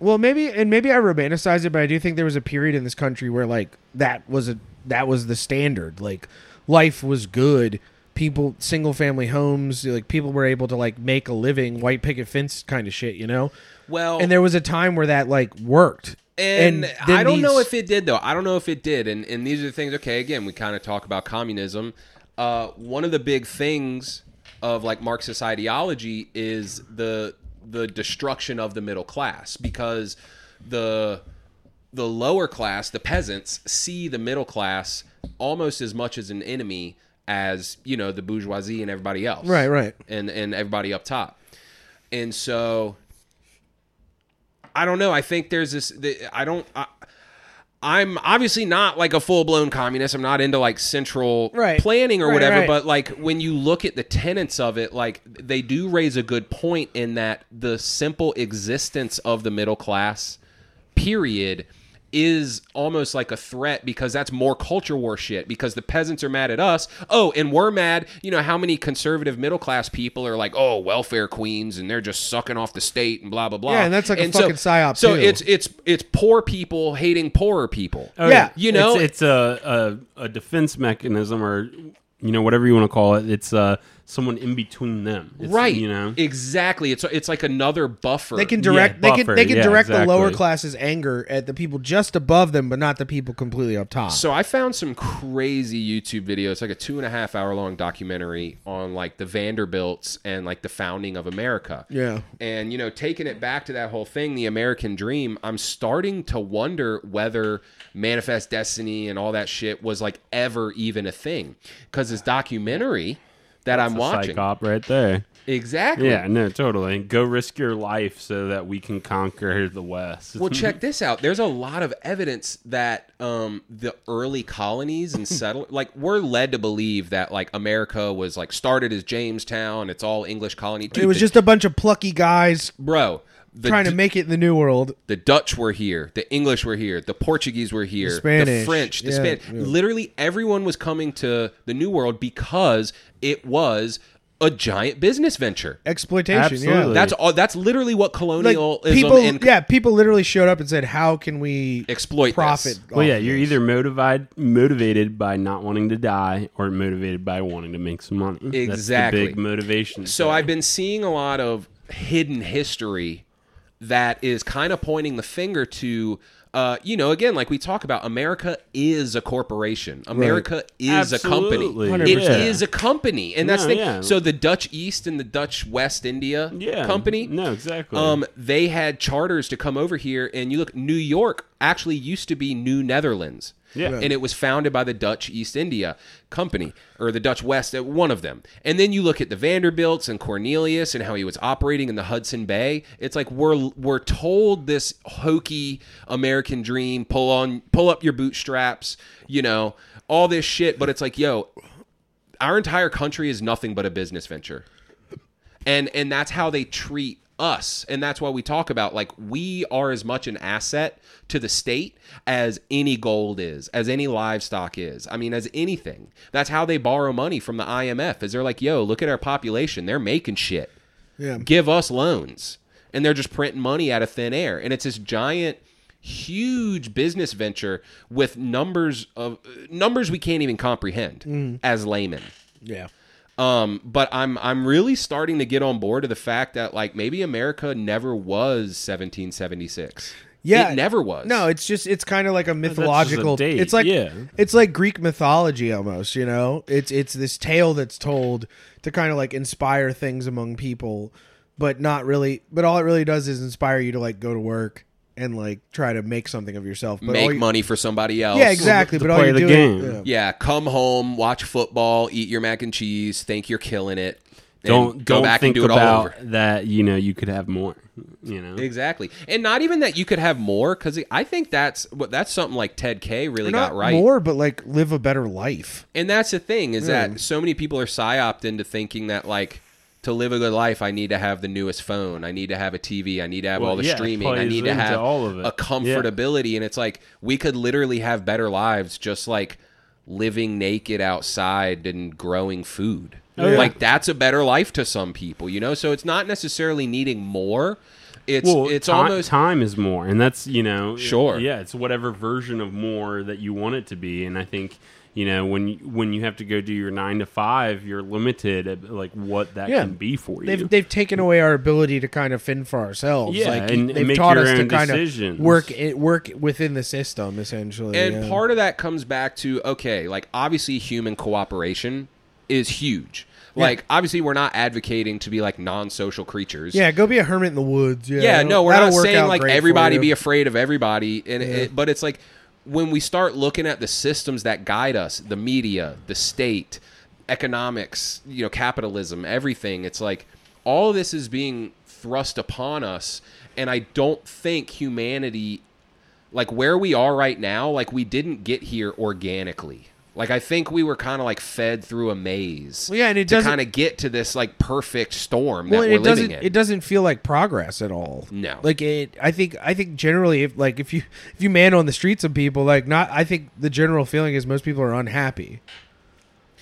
Well, maybe and maybe I romanticize it, but I do think there was a period in this country where like that was a that was the standard. Like life was good. People single family homes, like people were able to like make a living, white picket fence kind of shit, you know? well, And there was a time where that like worked. And, then I don't know if it did though. I don't know if it did. And and these are the things. Okay, again, we kind of talk about communism. Uh, one of the big things of like Marxist ideology is the the destruction of the middle class because the the lower class, the peasants, see the middle class almost as much as an enemy as you know the bourgeoisie and everybody else. Right, right. And and everybody up top. And so I don't know. I think there's this. The, I don't. I, I'm obviously not like a full blown communist. I'm not into like central Right. planning or Right, whatever. right. But like when you look at the tenets of it, like they do raise a good point in that the simple existence of the middle class, period, is almost like a threat because that's more culture war shit. Because the peasants are mad at us. Oh, and we're mad. You know how many conservative middle class people are like, oh, welfare queens, and they're just sucking off the state and blah blah blah. Yeah, and that's like a so, fucking psyop, So too. it's it's it's poor people hating poorer people. Oh, Yeah. You know- it's, it's a, a a defense mechanism, or you know whatever you want to call it. It's uh someone in between them, It's, right. You know, exactly. It's it's like another buffer. they can direct Yeah, they can they can yeah, direct the lower classes anger at the people just above them, but not the people completely up top. So I found some crazy YouTube video. It's like a two and a half hour long documentary on like the Vanderbilts and like the founding of America. Yeah. And you know, taking it back to that whole thing, the American dream, I'm starting to wonder whether Manifest Destiny and all that shit was like ever even a thing. Because this documentary that I'm a watching. psych op right there. Exactly. Yeah, no, totally. Go risk your life so that we can conquer the West. Well, check this out. There's a lot of evidence that um, the early colonies and settle like we're led to believe that like America was like started as Jamestown. It's all English colony. Dude, it was the- just a bunch of plucky guys bro. The, trying to D- make it in the new world. the Dutch were here, the English were here, the Portuguese were here, the, Spanish. French, the Yeah, Spanish. yeah. Literally everyone was coming to the New World because it was a giant business venture. Exploitation, Absolutely. yeah. That's all. That's literally what Like colonialism people, and yeah, people literally showed up and said, "How can we exploit profit?" this. Well, yeah, you're this?" either motivated motivated by not wanting to die or motivated by wanting to make some money. Exactly. That's the big motivation. So there. I've been seeing a lot of hidden history that is kind of pointing the finger to, uh, you know, again, like we talk about, America is a corporation. America is a company. Absolutely. It 100%. is a company, and that's No, the thing. yeah. So the Dutch East and the Dutch West India yeah, company. No, exactly. Um, they had charters to come over here, and you look, New York actually used to be New Netherlands. Yeah. and it was founded by the Dutch East India Company or the Dutch West, uh, one of them. And then you look at the Vanderbilts and Cornelius and how he was operating in the Hudson Bay. It's like we're we're told this hokey American dream, pull on pull up your bootstraps, you know, all this shit, but it's like, yo, our entire country is nothing but a business venture and and that's how they treat us. And that's why we talk about like we are as much an asset to the state as any gold is as any livestock is. I mean as anything. That's how they borrow money from the imf is they're like yo look at our population. They're making shit. Yeah. give us loans. And they're just printing money out of thin air. And it's this giant huge business venture with numbers of numbers we can't even comprehend mm. as laymen. Yeah. Um, but I'm I'm really starting to get on board to the fact that like maybe America never was 1776. Yeah. it never was. No, it's just it's kind of like a just a mythological. date, It's like yeah. it's like Greek mythology almost. You know, it's it's this tale that's told to kind of like inspire things among people, but not really. But all it really does is inspire you to like go to work and like try to make something of yourself. But all make you- money for somebody else. Yeah, exactly. To But all play you're the doing, game. yeah. Yeah, come home, watch football, eat your mac and cheese, think you're killing it. and Don't go don't back think and do it all about over. that. You know, you could have more. You know, Exactly, and not even that you could have more because I think that's what that's something like Ted K really not got right. more, but like live a better life. And that's the thing is that so many people are psyoped into thinking that like to live a good life, I need to have the newest phone, I need to have a TV, I need to have Well, all the yeah, streaming, I need to have all of it. a comfortability, and it's like we could literally have better lives just like living naked outside and growing food. Oh, yeah. Like that's a better life to some people, you know. So it's not necessarily needing more. It's well, it's ti- almost time is more, and that's you know, Sure. yeah, it's whatever version of more that you want it to be, and I think you know when you, when you have to go do your nine to five, you're limited at like what that Yeah. can be for you. They've they've taken away our ability to kind of fend for ourselves. Yeah, like, and- and they've make taught your us to kind decisions. of work it, work within the system essentially. And yeah. part of that comes back to okay, like obviously human cooperation is huge. Like obviously we're not advocating to be like non-social creatures. yeah, go be a hermit in the woods. Yeah, Yeah, no, we're that'll not work saying out like great for everybody you. be afraid of everybody and it, but it's like when we start looking at the systems that guide us, the media, the state, economics, you know, capitalism, everything, it's like all of this is being thrust upon us and I don't think humanity like where we are right now, like we didn't get here organically. Like I think we were kind of like fed through a maze. Well, yeah, and it to doesn't- kind of get to this like perfect storm well, that we're it doesn't living in. it doesn't feel like progress at all. No. like it. I think I think generally, if like if you if you man on the streets of people, like not, I think the general feeling is most people are unhappy.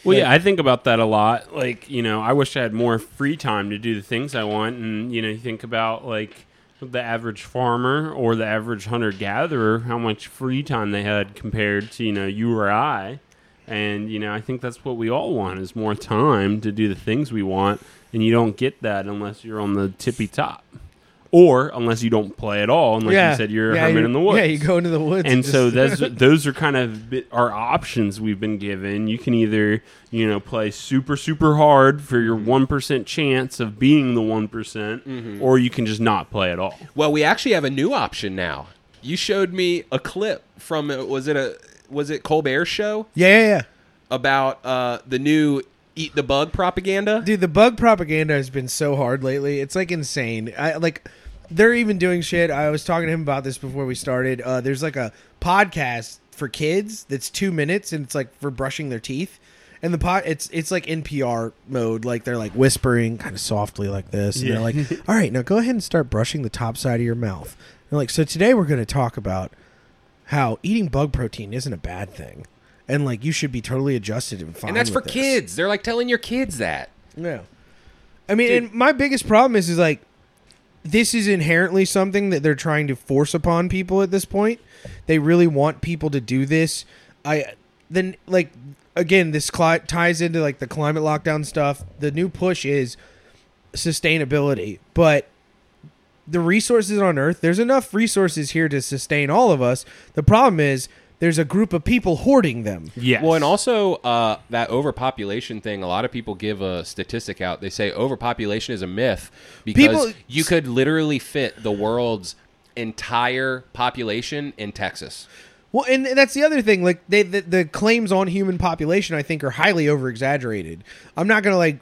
Well, yeah, I think about that a lot. Like, you know, I wish I had more free time to do the things I want. And, you know, you think about, like, the average farmer or the average hunter gatherer, how much free time they had compared to, you know, you or I. And, you know, I think that's what we all want is more time to do the things we want. And you don't get that unless you're on the tippy top. Or unless you don't play at all. And like yeah, you said, you're a yeah, hermit you- in the woods Yeah, you go into the woods, and just- so those those are kind of our options we've been given. You can either you know play super super hard for your one percent chance of being the one or you can just not play at all. Well, we actually have a new option now. You showed me a clip from uh, was it a was it Colbert show yeah, yeah, yeah. about uh, the new eat the bug propaganda? Dude, the bug propaganda has been so hard lately. It's like insane. I like they're even doing shit. I was talking to him about this before we started. Uh, there's like a podcast for kids that's two minutes and it's like for brushing their teeth. And the pot it's it's like NPR mode, like they're like whispering kind of softly like this. And they're like, All right, now go ahead and start brushing the top side of your mouth. And like, so today we're gonna talk about how eating bug protein isn't a bad thing. And like you should be totally adjusted and fine. and that's for this. kids. They're like telling your kids that. Yeah. I mean, and my biggest problem is, is like, this is inherently something that they're trying to force upon people at this point. They really want people to do this. I then like again, this cli- ties into like the climate lockdown stuff. The new push is sustainability, but the resources on Earth, there's enough resources here to sustain all of us. The problem is there's a group of people hoarding them. Yes. Well, and also uh, that overpopulation thing. A lot of people give a statistic out. They say overpopulation is a myth because People- you could literally fit the world's entire population in Texas. Well, and that's the other thing. Like they, the, the claims on human population, I think, are highly over exaggerated. I'm not gonna like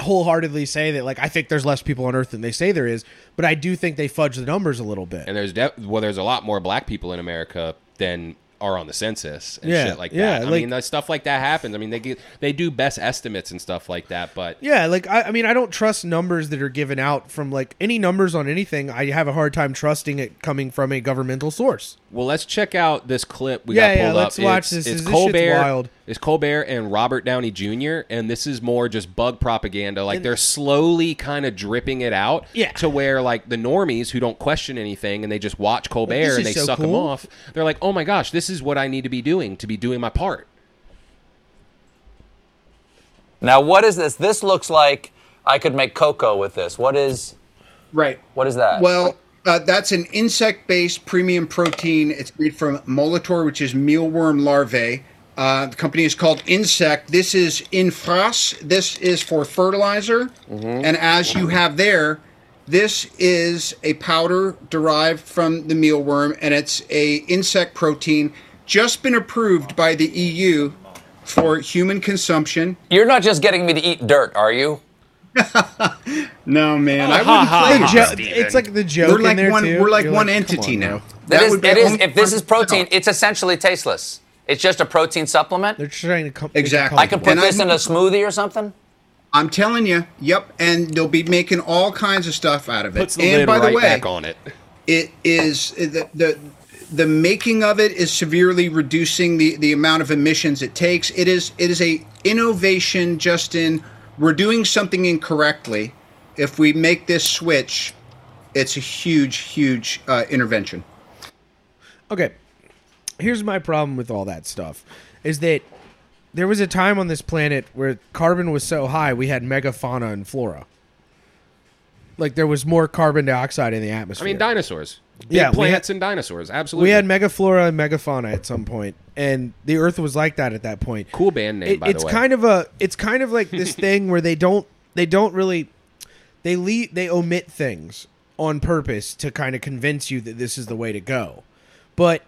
wholeheartedly say that like I think there's less people on Earth than they say there is, but I do think they fudge the numbers a little bit. And there's de- well, there's a lot more black people in America than are on the census and Yeah, shit like yeah, that. I like- mean, that stuff like that happens. I mean, they get, they do best estimates and stuff like that, but Yeah, like I, I mean, I don't trust numbers that are given out from like any numbers on anything. I have a hard time trusting it coming from a governmental source. Well, let's check out this clip we Yeah, got yeah, let's up. watch it's, this. It's This Colbert. wild. It's Colbert and Robert Downey Jr. And this is more just bug propaganda. Like they're slowly kind of dripping it out Yeah. to where like the normies who don't question anything and they just watch Colbert this and they so suck him off. They're like, oh my gosh, this is what I need to be doing to be doing my part. Now, what is this? This looks like I could make cocoa with this. What is Right. what is that? Well, uh, that's an insect-based premium protein. It's made from Molitor, which is mealworm larvae. Uh, the company is called Ynsect. This is Ynfrass. This is for fertilizer. And as you have there, this is a powder derived from the mealworm, and it's a insect protein just been approved by the EU for human consumption. You're not just getting me to eat dirt, are you? No, man, I wouldn't jo- play that. it's like the joke We're in like there one. too. We're like You're one come entity on, now. bro. That is, would be it is. If this is protein, it's essentially tasteless. It's just a protein supplement. They're trying to come Exactly. I can put And this I'm- in a smoothie or something. I'm telling you, yep, and they'll be making all kinds of stuff out of it. Puts the and lid by right the way, back on it. it is the, the the making of it is severely reducing the the amount of emissions it takes. It is it is a innovation Justin. we're doing something incorrectly. If we make this switch, it's a huge huge uh, intervention. Okay. Here's my problem with all that stuff is that there was a time on this planet where carbon was so high we had megafauna and flora. Like there was more carbon dioxide in the atmosphere. I mean, dinosaurs. Big Yeah, plants had- and dinosaurs. Absolutely. we had megaflora and megafauna at some point, and the Earth was like that at that point. cool band name, It- by it's the way. kind of a it's kind of like this thing where they don't they don't really they leave they omit things on purpose to kind of convince you that this is the way to go but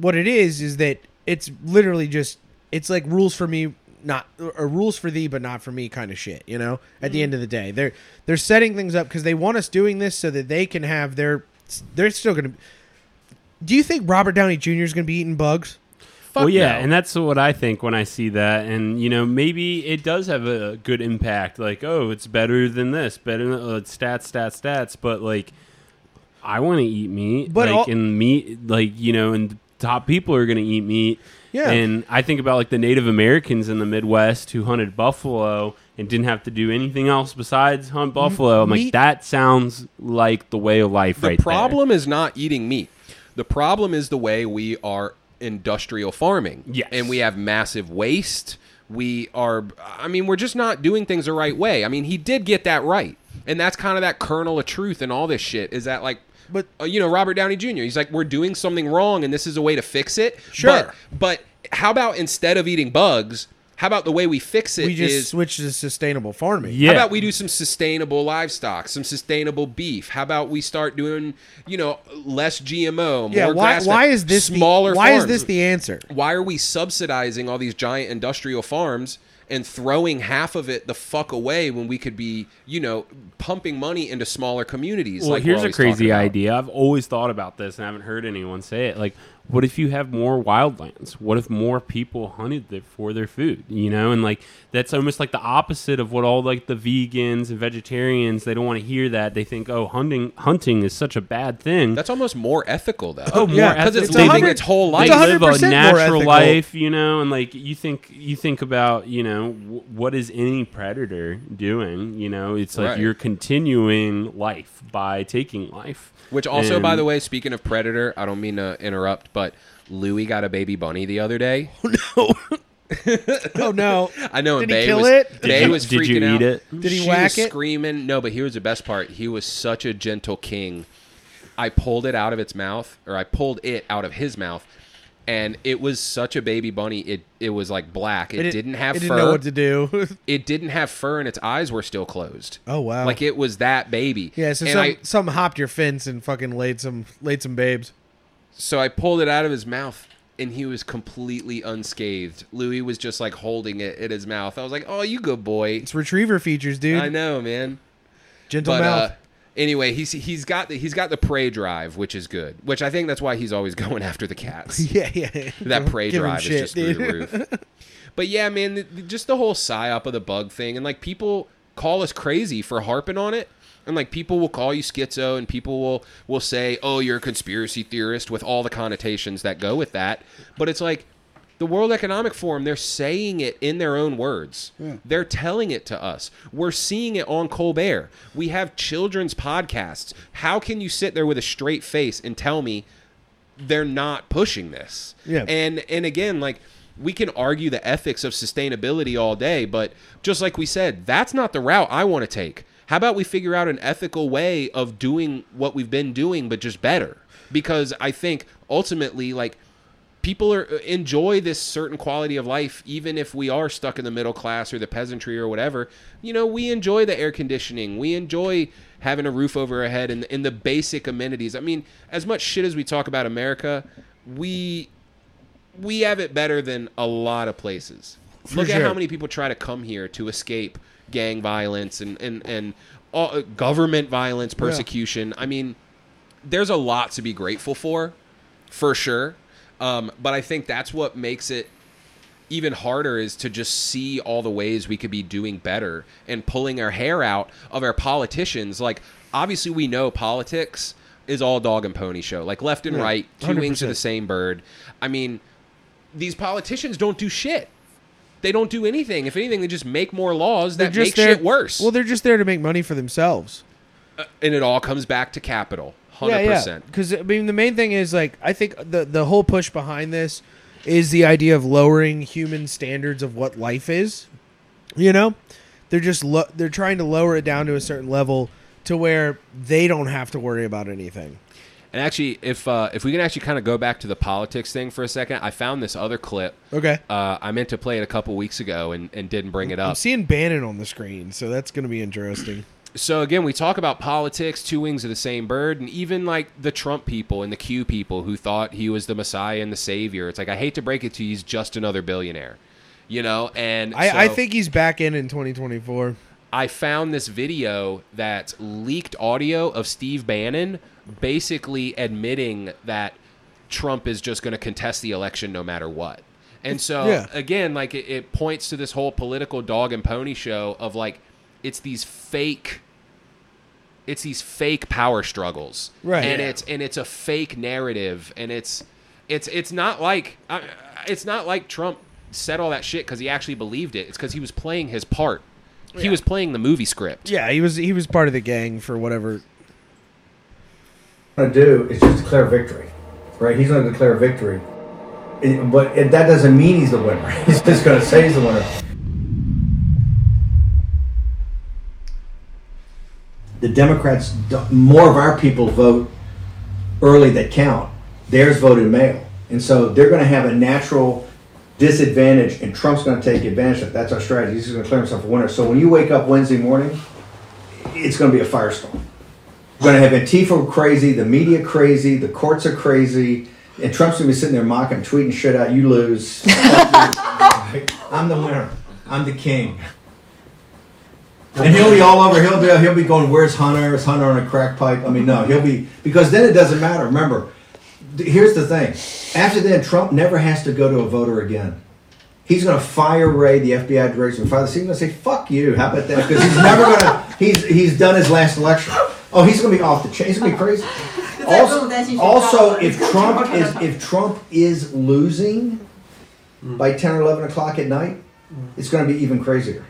what it is is that it's literally just it's like rules for me not or rules for thee but not for me kind of shit you know at the end of the day they're they're setting things up because they want us doing this so that they can have their they're still gonna do you think robert downey jr is gonna be eating bugs Fuck well, yeah, no. and that's what I think when I see that, and you know, maybe it does have a good impact. Like, oh, it's better than this, better than uh, stats, stats, stats. But like, I want to eat meat, But like, all- and meat, like you know, and top people are going to eat meat. Yeah. and I think about like the Native Americans in the Midwest who hunted buffalo and didn't have to do anything else besides hunt buffalo. I'm like, that sounds like the way of life, the right. The problem is not eating meat. The problem is the way we are industrial farming. Yes. And we have massive waste. We are I mean, we're just not doing things the right way. I mean, he did get that right. And that's kind of that kernel of truth and all this shit is that like But- uh, you know, Robert Downey Jr. He's like, we're doing something wrong, and this is a way to fix it. Sure. but, but how about instead of eating bugs, how about the way we fix it we just is- switched to sustainable farming Yeah. how about we do some sustainable livestock, some sustainable beef? How about we start doing, you know, less GMO, more yeah why, grass-fed, why is this smaller the, why is this the answer why are we subsidizing all these giant industrial farms and throwing half of it the fuck away when we could be, you know, pumping money into smaller communities? Well, like here's a crazy idea. I've always thought about this and I haven't heard anyone say it. Like, what if you have more wildlands? What if more people hunted there for their food? You know, and like that's almost like the opposite of what all like the vegans and vegetarians they don't want to hear that. They think, oh, hunting hunting is such a bad thing. That's almost more ethical, though. Oh, more yeah, because it's ethical. living its whole life. It's live a 100% more natural ethical. life, you know, and like you think you think about, you know, w- what is any predator doing? You know, it's like Right. you're continuing life by taking life. Which also, by the way, speaking of predator, I don't mean to interrupt, but Louis got a baby bunny the other day. oh no oh, I know. Did and he Bay kill was, it? Bay Did you- was did you freaking eat out. it? Did he She whack was it? Screaming. No, but here's the best part. He was such a gentle king. I pulled it out of its mouth, or I pulled it out of his mouth, and it was such a baby bunny. It it was like black. It, It didn't have it fur. didn't know what to do it didn't have fur, and its eyes were still closed. Oh, wow. Like it was that baby. yeah so And some I- some hopped your fence and fucking laid some laid some babes So I pulled it out of his mouth. and he was completely unscathed. Louis was just like holding it in his mouth. I was like, "Oh, you good boy." It's retriever features, dude. I know, man. Gentle But mouth. uh, anyway, he's he's got the he's got the prey drive, which is good. Which I think that's why he's always going after the cats. yeah, yeah. that prey Give drive shit, is just through the roof. But yeah, man, the- just the whole psyop of the bug thing, and like people call us crazy for harping on it, and like people will call you schizo, and people will will say, "Oh, you're a conspiracy theorist," with all the connotations that go with that. But it's like the World Economic Forum; they're saying it in their own words. They're telling it to us. We're seeing it on Colbert. We have children's podcasts. How can you sit there with a straight face and tell me? they're not pushing this. Yeah. And and again, like we can argue the ethics of sustainability all day, but just like we said, that's not the route I want to take. How about we figure out an ethical way of doing what we've been doing, but just better? Because I think ultimately, like people are uh, enjoy this certain quality of life even if we are stuck in the middle class or the peasantry or whatever. You know we enjoy the air conditioning. We enjoy having a roof over our head and, and the basic amenities. I mean as much shit as we talk about america we we have it better than a lot of places. Look at how many people try to come here to escape gang violence and and and all, uh, government violence persecution. I mean there's a lot to be grateful for for sure. Um, but I think that's what makes it even harder is to just see all the ways we could be doing better and pulling our hair out of our politicians. Like, obviously, we know politics is all dog and pony show, like left and right, two wings of the same bird. I mean, these politicians don't do shit. They don't do anything. If anything, they just make more laws that make shit worse. Well, they're just there to make money for themselves. and it all comes back to capital, hundred Yeah, yeah. percent. Because I mean, the main thing is like I think the the whole push behind this is the idea of lowering human standards of what life is. You know, they're just lo- they're trying to lower it down to a certain level to where they don't have to worry about anything. And actually, if uh, if we can actually kind of go back to the politics thing for a second, I found this other clip. Okay. Uh, I meant to play it a couple weeks ago and, and didn't bring it I'm up. seeing Bannon on the screen, so that's going to be interesting. So again, we talk about politics, two wings of the same bird, and even like the Trump people and the Q people who thought he was the Messiah and the Savior. It's like I hate to break it to you, he's just another billionaire, you know. And I, I think he's back in in 2024. I found this video that's leaked audio of Steve Bannon basically admitting that Trump is just going to contest the election no matter what. And so Yeah. again, like it, it points to this whole political dog and pony show of like it's these fake it's these fake power struggles. Right. And Yeah. it's and it's a fake narrative and it's it's it's not like it's not like Trump said all that shit cuz he actually believed it. It's cuz he was playing his part. He was playing the movie script. Yeah, he was he was part of the gang for whatever. to do is just declare victory, right? He's going to declare victory, It- but it, that doesn't mean he's the winner. He's just going to say he's the winner. The Democrats, more of our people vote early that count. Theirs voted mail, and so they're going to have a natural disadvantage, and Trump's going to take advantage of it. That's our strategy. He's going to declare himself a winner. So when you wake up Wednesday morning, it's going to be a firestorm. We're going to have Antifa crazy, the media crazy, the courts are crazy, and Trump's going to be sitting there mocking, tweeting shit out. You lose. I'm the winner. I'm the king. And he'll be all over. He'll be he'll be going. Where's Hunter? Is Hunter on a crack pipe? I mean, no. He'll be because then it doesn't matter. Remember, here's the thing. After then, Trump never has to go to a voter again. He's going to fire Wray, the FBI director, and fire the He's going to say, "Fuck you." How about that? Because he's never going to. He's he's done his last election. Oh, he's going to be off the chain. He's going to be crazy. Also, also, if Trump is if Trump is losing by ten or eleven o'clock at night, it's going to be even crazier.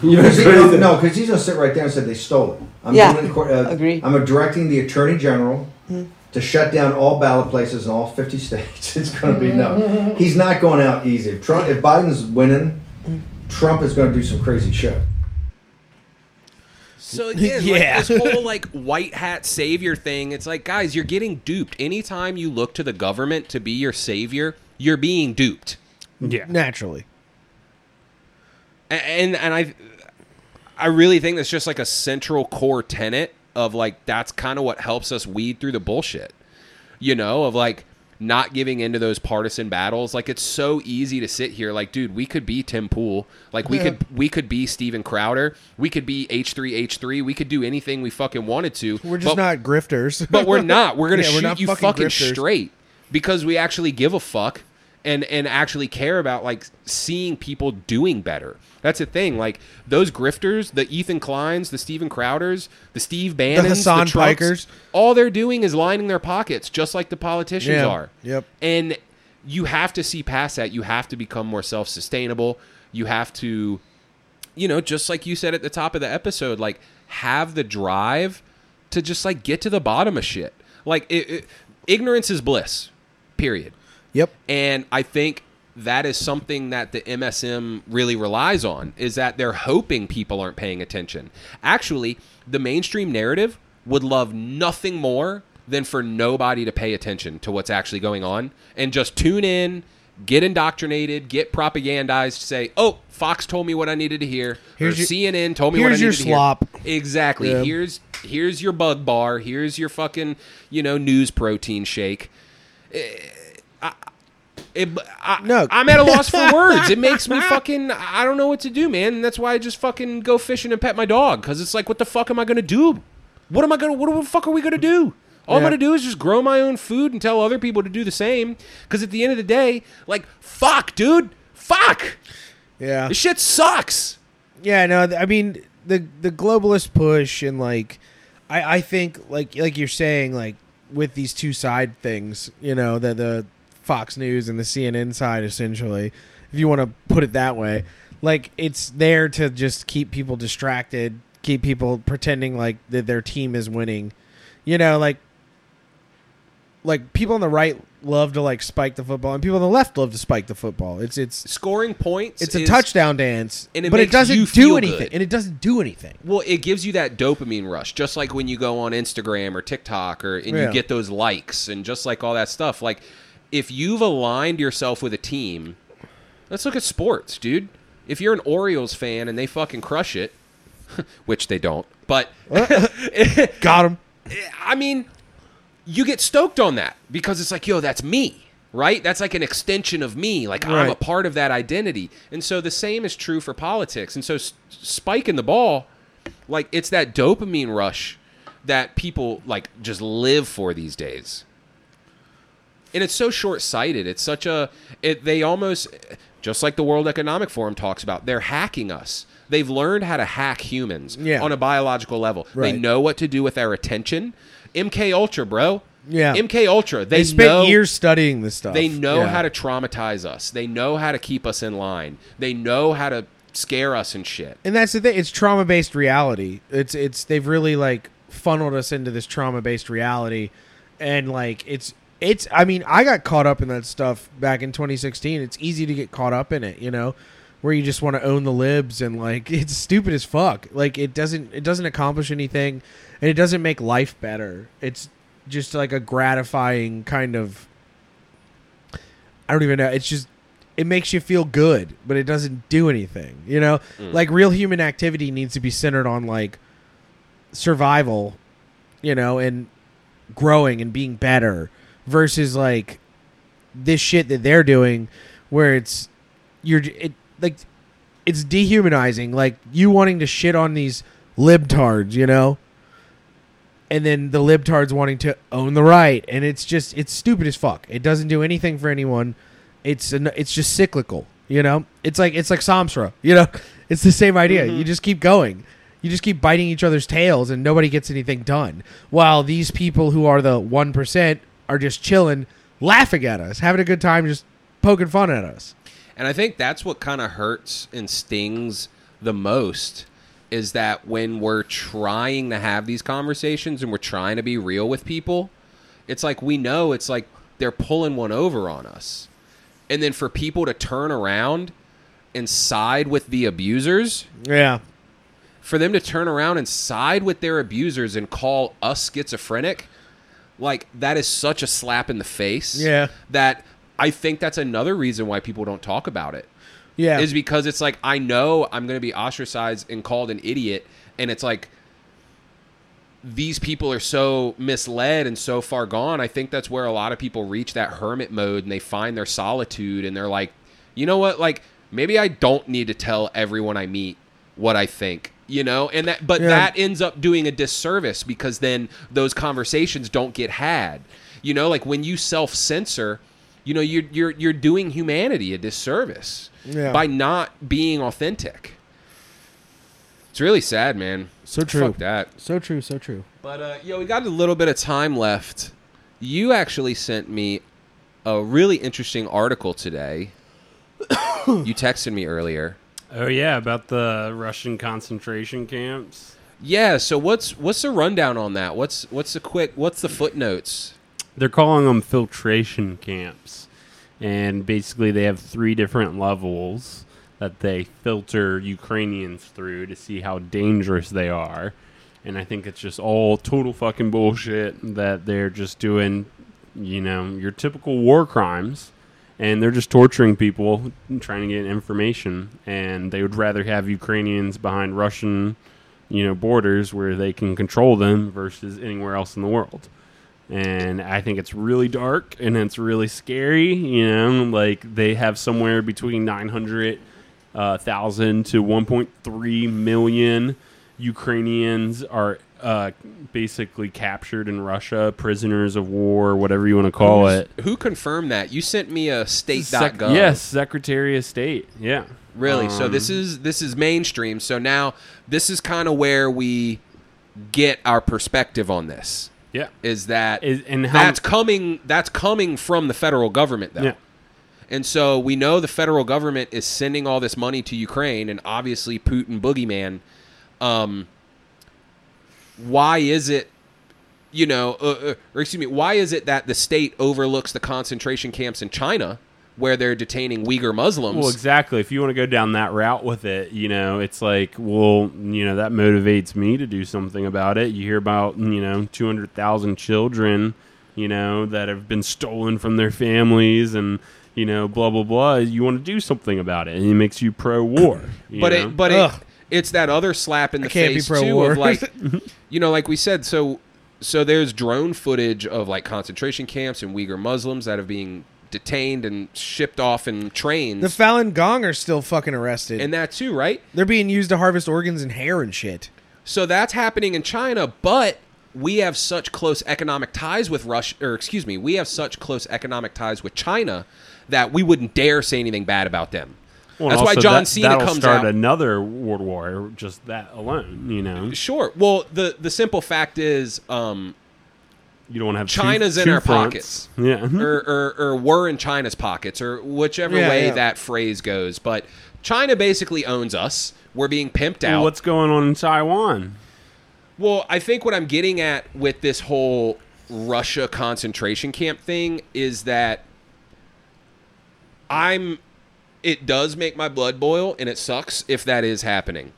Because he- no, no, because he's going to sit right there and say they stole it. I'm Yeah, doing, court- uh, agree. I'm directing the attorney general to shut down all ballot places in all 50 states. It's going to be no. He's not going out easy. If Trump, if Biden's winning, Trump is going to do some crazy shit. So again, Yeah. like this whole like white hat savior thing, it's like guys, you're getting duped. Anytime you look to the government to be your savior, you're being duped. Yeah. Naturally. And and I I really think that's just like a central core tenet of like that's kind of what helps us weed through the bullshit. You know, of like not giving into those partisan battles. Like it's so easy to sit here like, dude, we could be Tim Pool. Like we could we could be Steven Crowder. We could be H3H3. We could do anything we fucking wanted to. We're just but, not grifters. but we're not. We're gonna Yeah, we're shoot not you fucking fucking, grifters. straight because we actually give a fuck and and actually care about like seeing people doing better. That's the thing. Like those grifters, the Ethan Kleins, the Steven Crowders, the Steve Bannons, Hassan Trumps, Pikers. all they're doing is lining their pockets, just like the politicians Yeah. are. Yep. And you have to see past that. You have to become more self sustainable. You have to you know, just like you said at the top of the episode, like have the drive to just like get to the bottom of shit. Like it, it, ignorance is bliss. Period. Yep. And I think that is something that the MSM really relies on is that they're hoping people aren't paying attention. Actually, the mainstream narrative would love nothing more than for nobody to pay attention to what's actually going on and just tune in, get indoctrinated, get propagandized, say, "Oh, Fox told me what I needed to hear." Here's or your- CNN told me what I needed to hear. Here's your slop. Exactly. Yeah. Here's here's your bug bar. Here's your fucking you know news protein shake. It, I, it. No. I'm at a loss for words. It makes me fucking. I don't know what to do, man. And that's why I just fucking go fishing and pet my dog. Because it's like, what the fuck am I gonna do? What am I gonna? What the fuck are we gonna do? All I'm gonna do is just grow my own food and tell other people to do the same. Because at the end of the day, like, fuck, dude, fuck, Yeah. this shit sucks. Yeah, no, I mean the the globalist push and like I I think like like you're saying like with these two side things, you know, the the Fox News and the CNN side essentially, if you want to put it that way, like it's there to just keep people distracted, keep people pretending like that their team is winning. You know, like like people on the right love to like spike the football and people on the left love to spike the football. It's it's Scoring points. it's a is- touchdown dance, and it but it doesn't do anything. good. And it doesn't do anything. Well, it gives you that dopamine rush, just like when you go on Instagram or TikTok, or and Yeah. you get those likes, and just like all that stuff. Like, if you've aligned yourself with a team, let's look at sports, dude. If you're an Orioles fan and they fucking crush it, which they don't, but Got him. I mean, you get stoked on that because it's like, yo, that's me, right? That's like an extension of me. Like I'm a part of that identity. And so the same is true for politics. And so s- spiking the ball, like it's that dopamine rush that people like just live for these days. And it's so short-sighted. It's such a it they almost just like the World Economic Forum talks about, they're hacking us. They've learned how to hack humans Yeah. on a biological level. They know what to do with our attention. MK Ultra, bro. Yeah. MK Ultra. They, They, spent know years studying this stuff. they know Yeah. how to traumatize us. They know how to keep us in line. They know how to scare us and shit. and that's the thing. It's trauma based reality. It's it's they've really like funneled us into this trauma based reality, and like it's it's. I mean, I got caught up in that stuff back in 2016. It's easy to get caught up in it, you know, where you just want to own the libs and like it's stupid as fuck. Like it doesn't it doesn't accomplish anything, and it doesn't make life better. It's just like a gratifying kind of. I don't even know. It's just it makes you feel good, but it doesn't do anything. You know, mm. like real human activity needs to be centered on like survival, you know, and growing and being better versus like this shit that they're doing where it's you're it like it's dehumanizing. Like you wanting to shit on these libtards, you know? And then the libtards wanting to own the right. And it's just it's stupid as fuck. It doesn't do anything for anyone. It's an, it's just cyclical you know? It's like it's like samsara you know? It's the same idea. You mm-hmm. just keep going. You just keep biting each other's tails and nobody gets anything done. While these people who are the 1% are just chilling laughing at us having a good time just poking fun at us And I think that's what kind of hurts and stings the most is that when we're trying to have these conversations and we're trying to be real with people, it's like we know it's like they're pulling one over on us. And then for people to turn around and side with the abusers, yeah for them to turn around and side with their abusers and call us schizophrenic, like that is such a slap in the face. Yeah. That I think that's another reason why people don't talk about it. yeah Is because it's like I know I'm going to be ostracized and called an idiot, and it's like these people are so misled and so far gone. I think that's where a lot of people reach that hermit mode and they find their solitude and they're like, you know what? Like maybe I don't need to tell everyone I meet what I think. You know, and that, but Yeah. that ends up doing a disservice because then those conversations don't get had. You know, like when you self censor, you know, you're you're you're doing humanity a disservice Yeah. by not being authentic. It's really sad, man. So true. Fuck that. So true. So true. But uh, yo, we got a little bit of time left. You actually sent me a really interesting article today. you texted me earlier. Oh yeah, about the Russian concentration camps. Yeah. So what's what's the rundown on that? What's what's the quick? What's the footnotes? They're calling them filtration camps, and basically they have three different levels that they filter Ukrainians through to see how dangerous they are. And I think it's just all total fucking bullshit that they're just doing, you know, your typical war crimes. And they're just torturing people, trying to get information. And they would rather have Ukrainians behind Russian, you know, borders where they can control them versus anywhere else in the world and I think it's really dark and it's really scary. You know, like they have somewhere between nine hundred uh, thousand to one point three million Ukrainians are uh, basically captured in Russia, prisoners of war, whatever you want to call it. Who confirmed that? You sent me a Sec- state.gov. yes, Secretary of State. Yeah, Really? so this Um, is this is mainstream. So now this is kind of where we get our perspective on this. yeah. Is that Is- and how- that's coming that's coming from the federal government though. Yeah. And so we know the federal government is sending all this money to Ukraine, and obviously Putin boogeyman. Um, why is it, you know, uh, uh, or excuse me, why is it that the state overlooks the concentration camps in China where they're detaining Uyghur Muslims? Well, exactly. If you want to go down that route with it, you know, it's like, well, you know, that motivates me to do something about it. You hear about, you know, 200,000 children, you know, that have been stolen from their families and, you know, blah, blah, blah. You want to do something about it. And it makes you pro war. but know? it, but it, Ugh. It's that other slap in the face too of like, you know, like we said. So, so there's drone footage of like concentration camps and Uyghur Muslims that are being detained and shipped off in trains, The Falun Gong are still fucking arrested. and that too, right? They're being used to harvest organs and hair and shit. So that's happening in China, but we have such close economic ties with Russia, or excuse me, we have such close economic ties with China that we wouldn't dare say anything bad about them. Well, that's why John that- Cena that'll comes start out. another world war, just that alone, you know. Sure. Well, the the simple fact is, um, You don't want to have two- China's in two our fronts. pockets. Yeah. or, or or were in China's pockets, or whichever Yeah, way yeah. that phrase goes. But China basically owns us. We're being pimped out. Well, what's going on in Taiwan? Well, I think what I'm getting at with this whole Russia concentration camp thing is that I'm it does make my blood boil and it sucks if that is happening.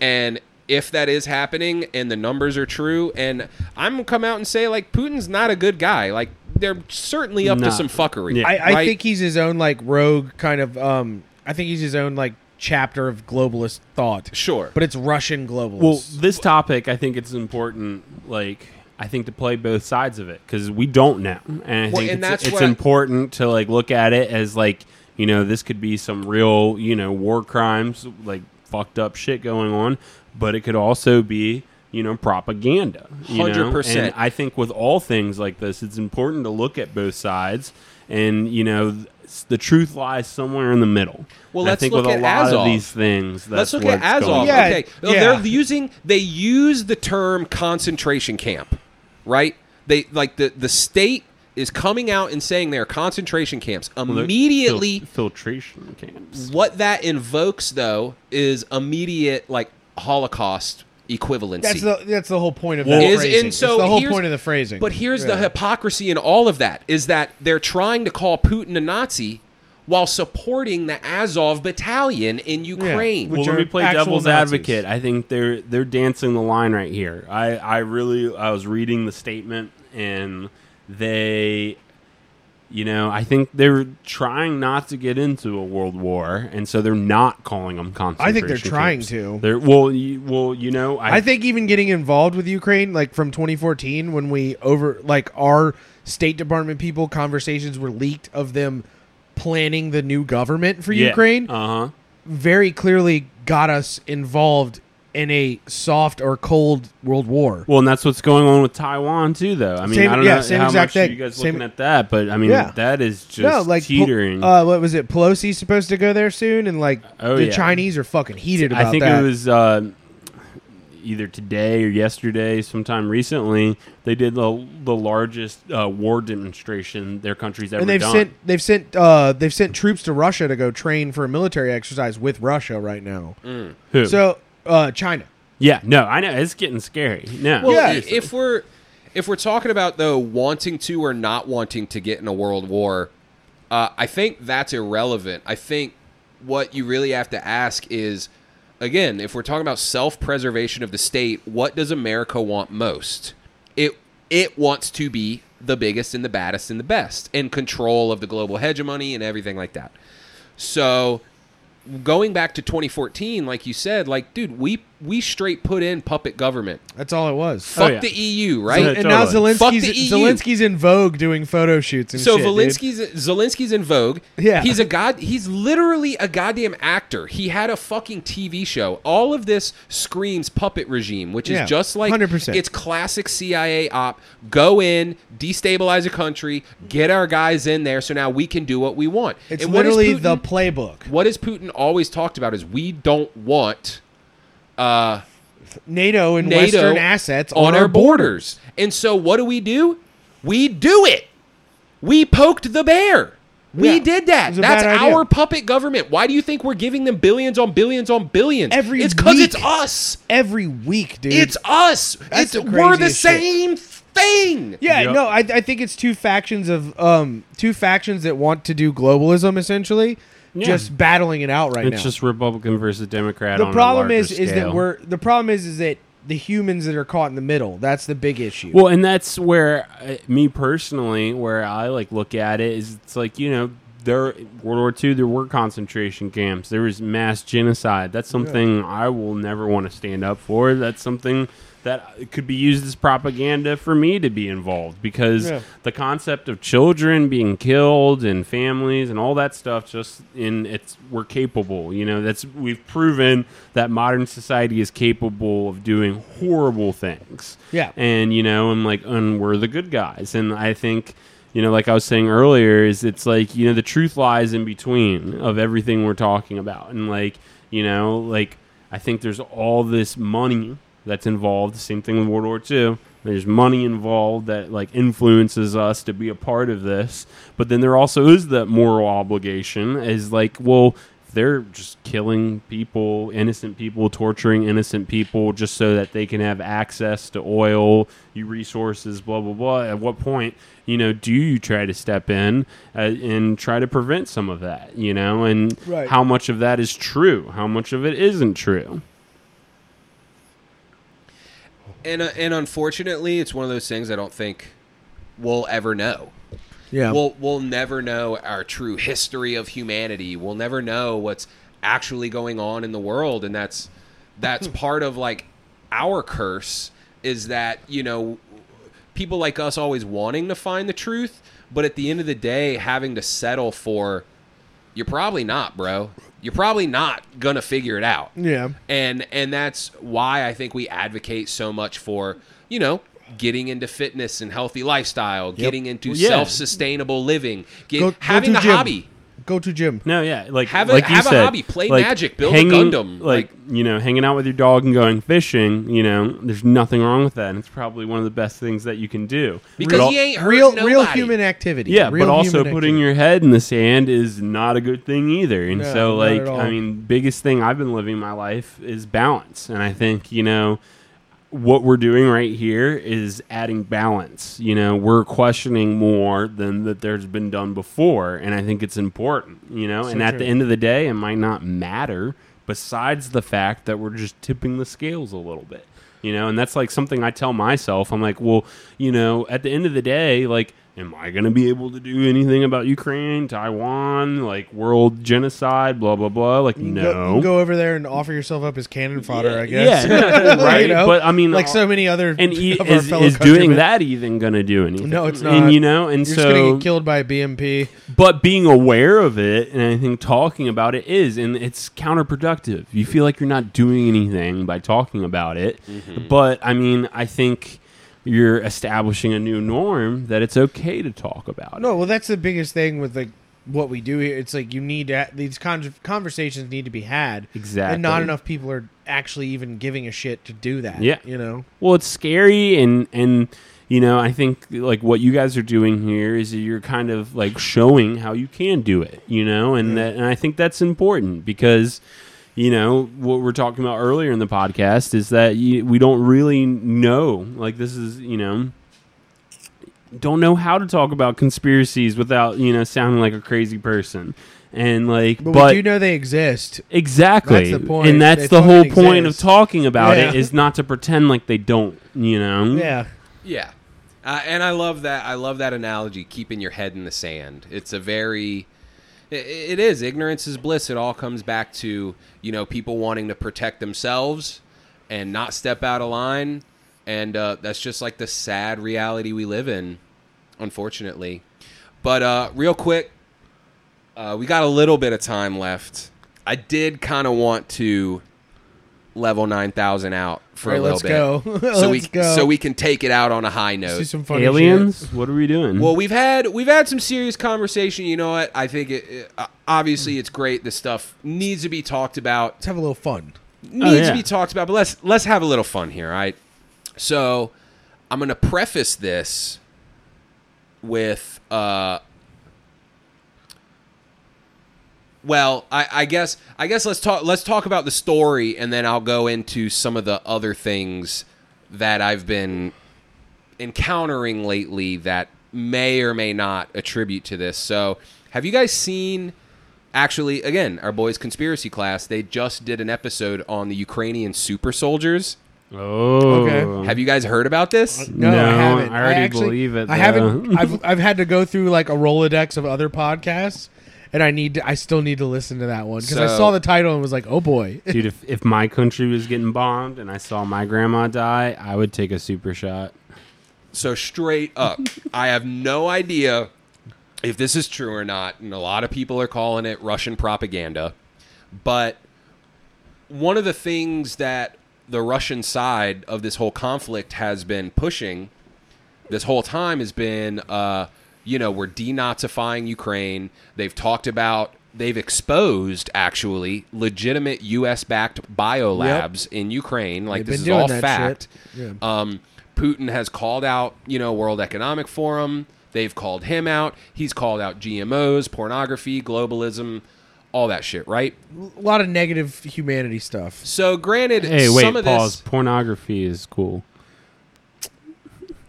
And if that is happening and the numbers are true and I'm going to come out and say like Putin's not a good guy. Like they're certainly up No. to some fuckery. Yeah. I, I right? think he's his own like rogue kind of. um I think he's his own like chapter of globalist thought. sure. But it's Russian globalist. Well, this topic, I think it's important. Like, I think to play both sides of it because we don't know, and I Well, think and it's, that's it's what I- important to like look at it as like you know this could be some real you know war crimes, like fucked up shit going on, but it could also be you know propaganda. You 100%. And I think with all things like this, it's important to look at both sides, and you know. The truth lies somewhere in the middle. Well, And let's think look with at a lot Azov. of these things. That's Let's look at what's going Azov. Yeah, okay, oh, yeah. they're using they use the term concentration camp, right? They like the the state is coming out and saying they're concentration camps. Immediately, fil- filtration camps. what that invokes though is immediate like Holocaust equivalency. that's the that's the whole point of that is- phrasing. and so it's the whole point of the phrasing. But here's the hypocrisy in all of that is that they're trying to call Putin a Nazi while supporting the Azov battalion in Ukraine. Which well, let me play devil's Nazis. advocate. I think they're they're dancing the line right here. I I really I was reading the statement and they you know, I think they're trying not to get into a world war, and so they're not calling them concentration. I think they're trying camps. to. They're well, you, well, you know, I, I think even getting involved with Ukraine, like from 2014, when we over like our State Department people, conversations were leaked of them planning the new government for Ukraine. Uh huh. very clearly got us involved in a soft or cold world war. Well, and that's what's going on with Taiwan too, though. I mean, Same- I don't yeah, know same how exact much thing. you guys Same- looking at that, but I mean, Yeah. that is just no, like teetering. uh, what was it? Pelosi's supposed to go there soon, and like Oh, the yeah. Chinese are fucking heated about I think that. it was uh, either today or yesterday, sometime recently. They did the the largest uh, war demonstration their country's ever and they've done. sent they've sent uh, they've sent troops to Russia to go train for a military exercise with Russia right now. Who? So uh, China. yeah, no, I know it's getting scary. No, Well, Yeah. if we're if we're talking about though wanting to or not wanting to get in a world war, uh, I think that's irrelevant. I think what you really have to ask is, again, if we're talking about self-preservation of the state, what does America want most? It it wants to be the biggest and the baddest and the best, and control of the global hegemony and everything like that. So going back to 2014, like you said, like dude, we we straight put in puppet government. That's all it was. Fuck oh, yeah. the EU, right? So- and now totally. Fuck Zelensky's the EU. Zelensky's in Vogue doing photo shoots and so shit, dude. Zelensky's Zelensky's in Vogue. Yeah. he's a god. He's literally a goddamn actor. He had a fucking TV show. All of this screams puppet regime, which is Yeah, just like 100%. It's classic CIA op. Go in, destabilize a country, get our guys in there, so now we can do what we want. It's And what is literally the playbook. what has Putin always talked about is we don't want uh, NATO and NATO Western assets on, our borders. And so what do we do? We do it. We poked the bear. We Yeah. did that. That's our puppet government. Why do you think we're giving them billions on billions on billions? Every it's because it's us. every week, dude. It's us. That's it's the we're the craziest shit. same thing. Yeah, Yep. no, I, I think it's two factions of um two factions that want to do globalism essentially, Yeah. Just battling it out right now. it's now. just Republican versus Democrat. the on problem a is larger is that scale. we're the problem is is that the humans that are caught in the middle. That's the big issue. Well, and that's where uh, me personally, where I like look at it is it's like you know there World War II there were concentration camps, there was mass genocide. That's something I will never want to stand up for. That's something that could be used as propaganda for me to be involved because Yeah. the concept of children being killed and families and all that stuff just in it's we're capable you know that's we've proven that modern society is capable of doing horrible things Yeah. and you know and like and we're the good guys and i think you know like i was saying earlier is it's like you know the truth lies in between of everything we're talking about. And like you know like i think there's all this money that's involved. Same thing with world war ii there's money involved that like influences us to be a part of this. But then there also is that moral obligation is like well they're just killing people, innocent people, torturing innocent people just so that they can have access to oil, you resources, blah blah blah. At what point, you know, do you try to step in uh, and try to prevent some of that? You know, and Right. how much of that is true? How much of it isn't true? And uh, and unfortunately, it's one of those things I don't think we'll ever know. Yeah. We'll we'll never know our true history of humanity. We'll never know what's actually going on in the world, and that's that's hmm. part of like our curse is that you know people like us always wanting to find the truth, but at the end of the day, having to settle for you're probably not, bro. You're probably not gonna figure it out yeah. and and that's why I think we advocate so much for you know getting into fitness and healthy lifestyle, getting into Well, yeah. self-sustainable living, get, Go- go having to a gym. hobby. Go to gym. No, yeah, like Have a- like you have a said, hobby, play like, Magic, build a Gundam, like, like- you know, hanging out with your dog and going fishing. You know, there's nothing wrong with that. And it's probably one of the best things that you can do Because But he ain't Real nobody. real human activity. Yeah, Real but also putting activity. your head in the sand is not a good thing either. And No, so, like. I mean, biggest thing I've been living my life is balance, and I think you know what we're doing right here is adding balance. You know, we're questioning more than that there's been done before, and I think it's important. You know, and at true. the end of the day, it might not matter. Besides the fact that we're just tipping the scales a little bit you know and that's like something i tell myself i'm like well you know at the end of the day like am I going to be able to do anything about Ukraine, Taiwan, like world genocide, blah blah blah? Like no. go over there and offer yourself up as cannon fodder, I guess. Yeah, right. You know? But I mean, like so many other and e- of our is, fellow is doing that even going to do anything? No, it's And not. you know, and You're so just gonna get killed by a BMP. but being aware of it and I think talking about it is, and it's counterproductive. You feel like you're not doing anything by talking about it. Mm-hmm. But I mean, I think you're establishing a new norm that it's okay to talk about. No, well, that's the biggest thing with like what we do here. It's like you need to, these con- conversations need to be had, Exactly. and not enough people are actually even giving a shit to do that. Yeah. you know. Well, it's scary, and and you know, I think like what you guys are doing here is you're kind of like showing how you can do it, you know, and that, and I think that's important because. You know what we're talking about earlier in the podcast is that you, we don't really know. Like this is, you know, don't know how to talk about conspiracies without you know sounding like a crazy person, and like, But, but, we do know they exist. Exactly. That's the point. And that's They the whole fucking point of talking about it Yeah. is not to pretend like they don't, you know? Yeah, Yeah, uh, and I love that. I love that analogy. Keeping your head in the sand. It's a very. It is ignorance is bliss. It all comes back to you know people wanting to protect themselves and not step out of line, and uh, that's just like the sad reality we live in, unfortunately. But uh, real quick, uh, we got a little bit of time left. I did kind of want to level nine thousand out for All a little let's bit, go. so we go. so we can take it out on a high note. do some funny Aliens? shit. What are we doing? Well, we've had we've had some serious conversation. You know what? I think it, it- uh, obviously it's great. This stuff needs to be talked about. Let's have a little fun. Needs yeah. to be talked about. But let's let's have a little fun here. All right. So I'm going to preface this with uh. Well, I, I guess I guess let's talk let's talk about the story, and then I'll go into some of the other things that I've been encountering lately that may or may not attribute to this. So, have you guys seen? Actually, again, our boys' conspiracy class. They just did an episode on the Ukrainian super soldiers. oh. Okay. Have you guys heard about this? No, No, I haven't. I already actually- believe it, I haven't. I've I've had to go through like a rolodex of other podcasts, and I need to. I still need to listen to that one because I saw the title and was like, oh boy. Dude, if, if my country was getting bombed and I saw my grandma die, I would take a super shot. So straight up, I have no idea if this is true or not, and a lot of people are calling it Russian propaganda. But one of the things that the Russian side of this whole conflict has been pushing this whole time has been, uh, you know, we're denazifying Ukraine. They've talked about, they've exposed actually legitimate U.S. backed biolabs in Ukraine. Like They've this been is all doing that fact. Yeah. Um, Putin has called out, you know, World Economic Forum. They've called him out. He's called out GMOs, pornography, globalism, all that shit, right? a lot of negative humanity stuff. So, granted, Hey, wait, some of pause. this. Pornography is cool.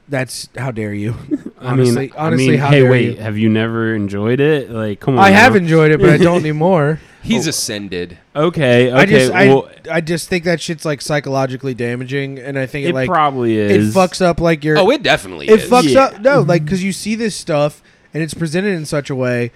That's how dare you? I mean, honestly, I mean, how hey, dare wait, you? have you never enjoyed it? Like, come on. I have enjoyed it, but I don't anymore. He's oh. ascended. Okay, okay. I just, well, I, I just think that shit's like psychologically damaging, and I think it, it like probably it is. fucks up like your. Oh, it definitely it is. fucks Yeah. up. No, like because you see this stuff and it's presented in such a way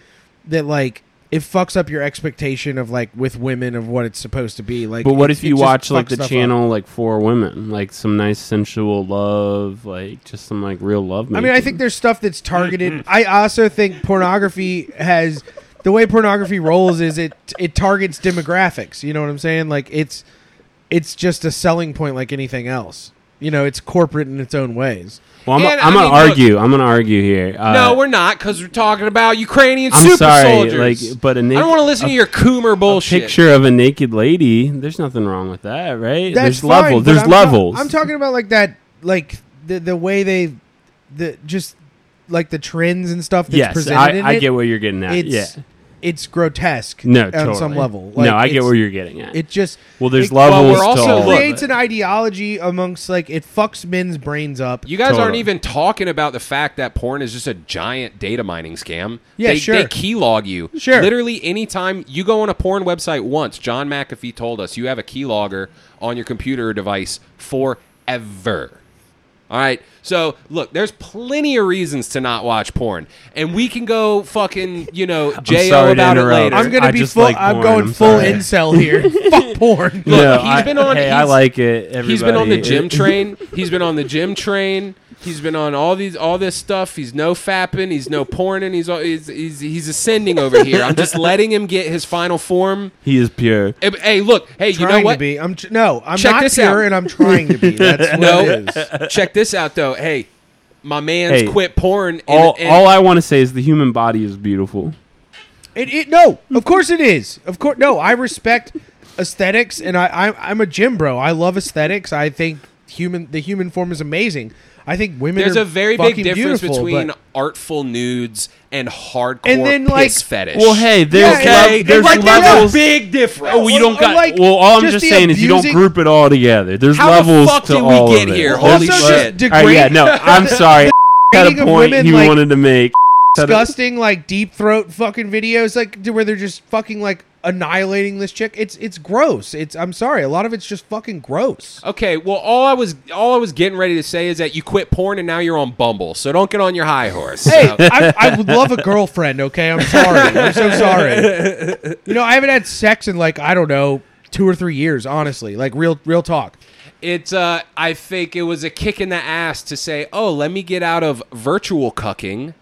that like it fucks up your expectation of like with women of what it's supposed to be. Like, But what it- if you watch like the stuff up. channel like for women, like some nice sensual love, like just some like real love? I mean, I think there's stuff that's targeted. Mm-hmm. I also think pornography has the way pornography rolls is it it targets demographics. You know what I'm saying? Like it's it's just a selling point like anything else. You know, it's corporate in its own ways. Well, I'm, And, I'm gonna mean, look- argue. I'm gonna argue here. Uh, no, we're not, because we're talking about Ukrainian I'm super sorry, soldiers. like, but a I naked, don't want to listen a, to your Coomer bullshit. picture of a naked lady. There's nothing wrong with that, right? That's there's fine, levels. There's I'm ta- levels. I'm talking about like that, like the the way they, the just like the trends and stuff that's yes, presented I, in I it. get what you're getting at. It's yeah, it's grotesque. no, on totally. some level. no, I get where you're getting at. It just well, there's it- levels. Well, we're to also- all creates an ideology amongst like it fucks men's brains up. You guys aren't even talking about the fact that porn is just a giant data mining scam. Yeah, they, sure. They keylog you. Sure. Literally, anytime you go on a porn website once, John McAfee told us you have a keylogger on your computer or device forever. All right. So look, there's plenty of reasons to not watch porn, and we can go fucking you know jo sorry to about it interrupt. later. I'm gonna I be full. like I'm porn, going I'm full sorry. incel here. Fuck porn. no, he's I, been on- Hey, I like it. Everybody. He's been on the gym train. He's been on the gym train. He's been on all these all this stuff. He's no fapping. He's no porning. He's all- he's he's, he's ascending over here. I'm just letting him get his final form. he is pure. Eh, Hey, look. Hey, you trying know what? to be. I'm tr- no. I'm Check not this pure, out. and I'm trying to be. That's what No. it is. Check this out, though. Hey, my man's Hey, quit porn. And, All, and- all I want to say is the human body is beautiful. It, it no, of course it is. Of course, no. I respect aesthetics, and I, I I'm a gym bro. I love aesthetics. I think human the human form is amazing. I think women. there's are a very big difference between but- artful nudes and hardcore And then, piss like- fetish. Well, hey, there's Yeah, okay, there's like, there's levels. a big difference. Oh, well, you don't got. like, well, all I'm just just the saying is you don't group it all together. There's How the levels fuck to did we get of here? There's Holy Also, shit. just All right, yeah, no, I'm sorry. Had a point women, he like- wanted to make. disgusting like deep throat fucking videos like where they're just fucking like annihilating this chick. It's it's gross. It's I'm sorry. A lot of it's just fucking gross. Okay, well, all I was all I was getting ready to say is that you quit porn and now you're on Bumble, so don't get on your high horse. Hey, So- I, I would love a girlfriend. Okay, I'm sorry. I'm so sorry. You know, I haven't had sex in like I don't know two or three years. Honestly, like real real talk. It's uh I think it was a kick in the ass to say, "Oh, let me get out of virtual cucking."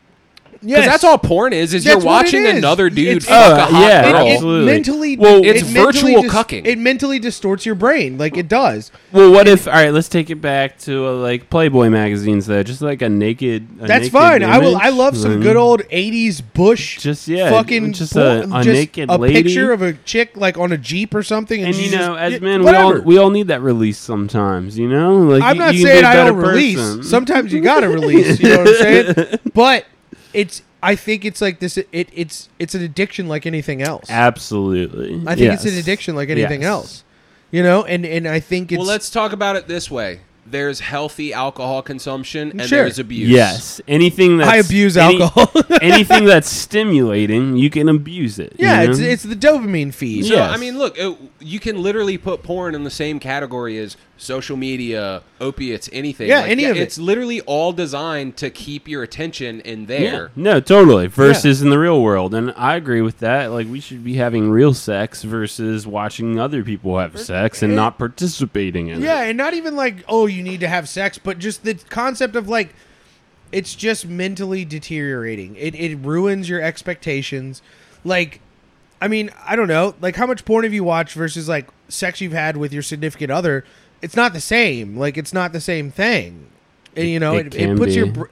Yes, Cuz that's all porn is is That's you're what it watching is. another dude It's- fuck Oh, a hot yeah, girl. It, it Absolutely. mentally, Well, it It's mentally virtual dis- cucking. It mentally distorts your brain, like it does. Well, what if? All right, let's take it back to uh, like Playboy magazines, though. Just like a naked. A That's naked fine. I will. image. I love some Mhm. good old '80s Bush. Just, yeah, fucking just por- a- a naked a lady. picture of a chick like on a jeep or something. And, And she's you know, just- as yeah, men, we all whatever. we all need that release sometimes. You know, like I'm you- not you can saying be a I better don't release. person. Sometimes you gotta release. You know what I'm saying? But it's. I think it's like this. It it's it's an addiction like anything else. Absolutely, I think it's an addiction like anything Yes. else. You know, and and I think it's well, let's talk about it this way. There's healthy alcohol consumption and Sure. there's abuse. Yes, anything that's I abuse any- alcohol. anything that's stimulating, you can abuse it. you yeah, know? it's it's the dopamine feed. So Yes. I mean, look, it, you can literally put porn in the same category as social media, opiates, anything. Yeah, any of it. It's literally all designed to keep your attention in Yeah. there. No, totally. Versus in the real world, and I agree with that. Like we should be having real sex versus watching other people have sex and not participating in it. Yeah, and not even like, oh, you need to have sex, but just the concept of like, it's just mentally deteriorating. It, it ruins your expectations. Like, I mean, I don't know. Like, how much porn have you watched versus like sex you've had with your significant other? It's not the same. Like, it's not the same thing. And, you know, it it, it, puts your. Br-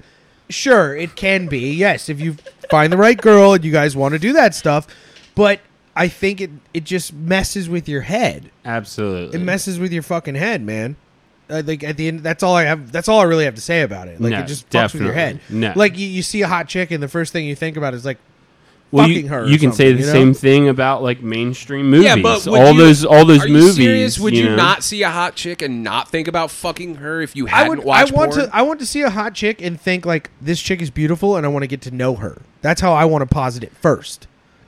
sure, it can be. Yes, if you find the right girl and you guys want to do that stuff. But I think it, it just messes with your head Absolutely. it messes with your fucking head, man. Uh, like at the end, that's all I have. That's all I really have to say about it. Like No, it just fucks with your head. No. Like you, you see a hot chick, and the first thing you think about is like well, fucking you, her or You can say the you know? same thing about like mainstream movies. Yeah, but all you- those all those Are movies. you serious? Would you, know? not see a hot chick and not think about fucking her if you hadn't would. I watched want porn? to. I want to see a hot chick and think like this chick is beautiful, and I want to get to know her. That's how I want to posit it first.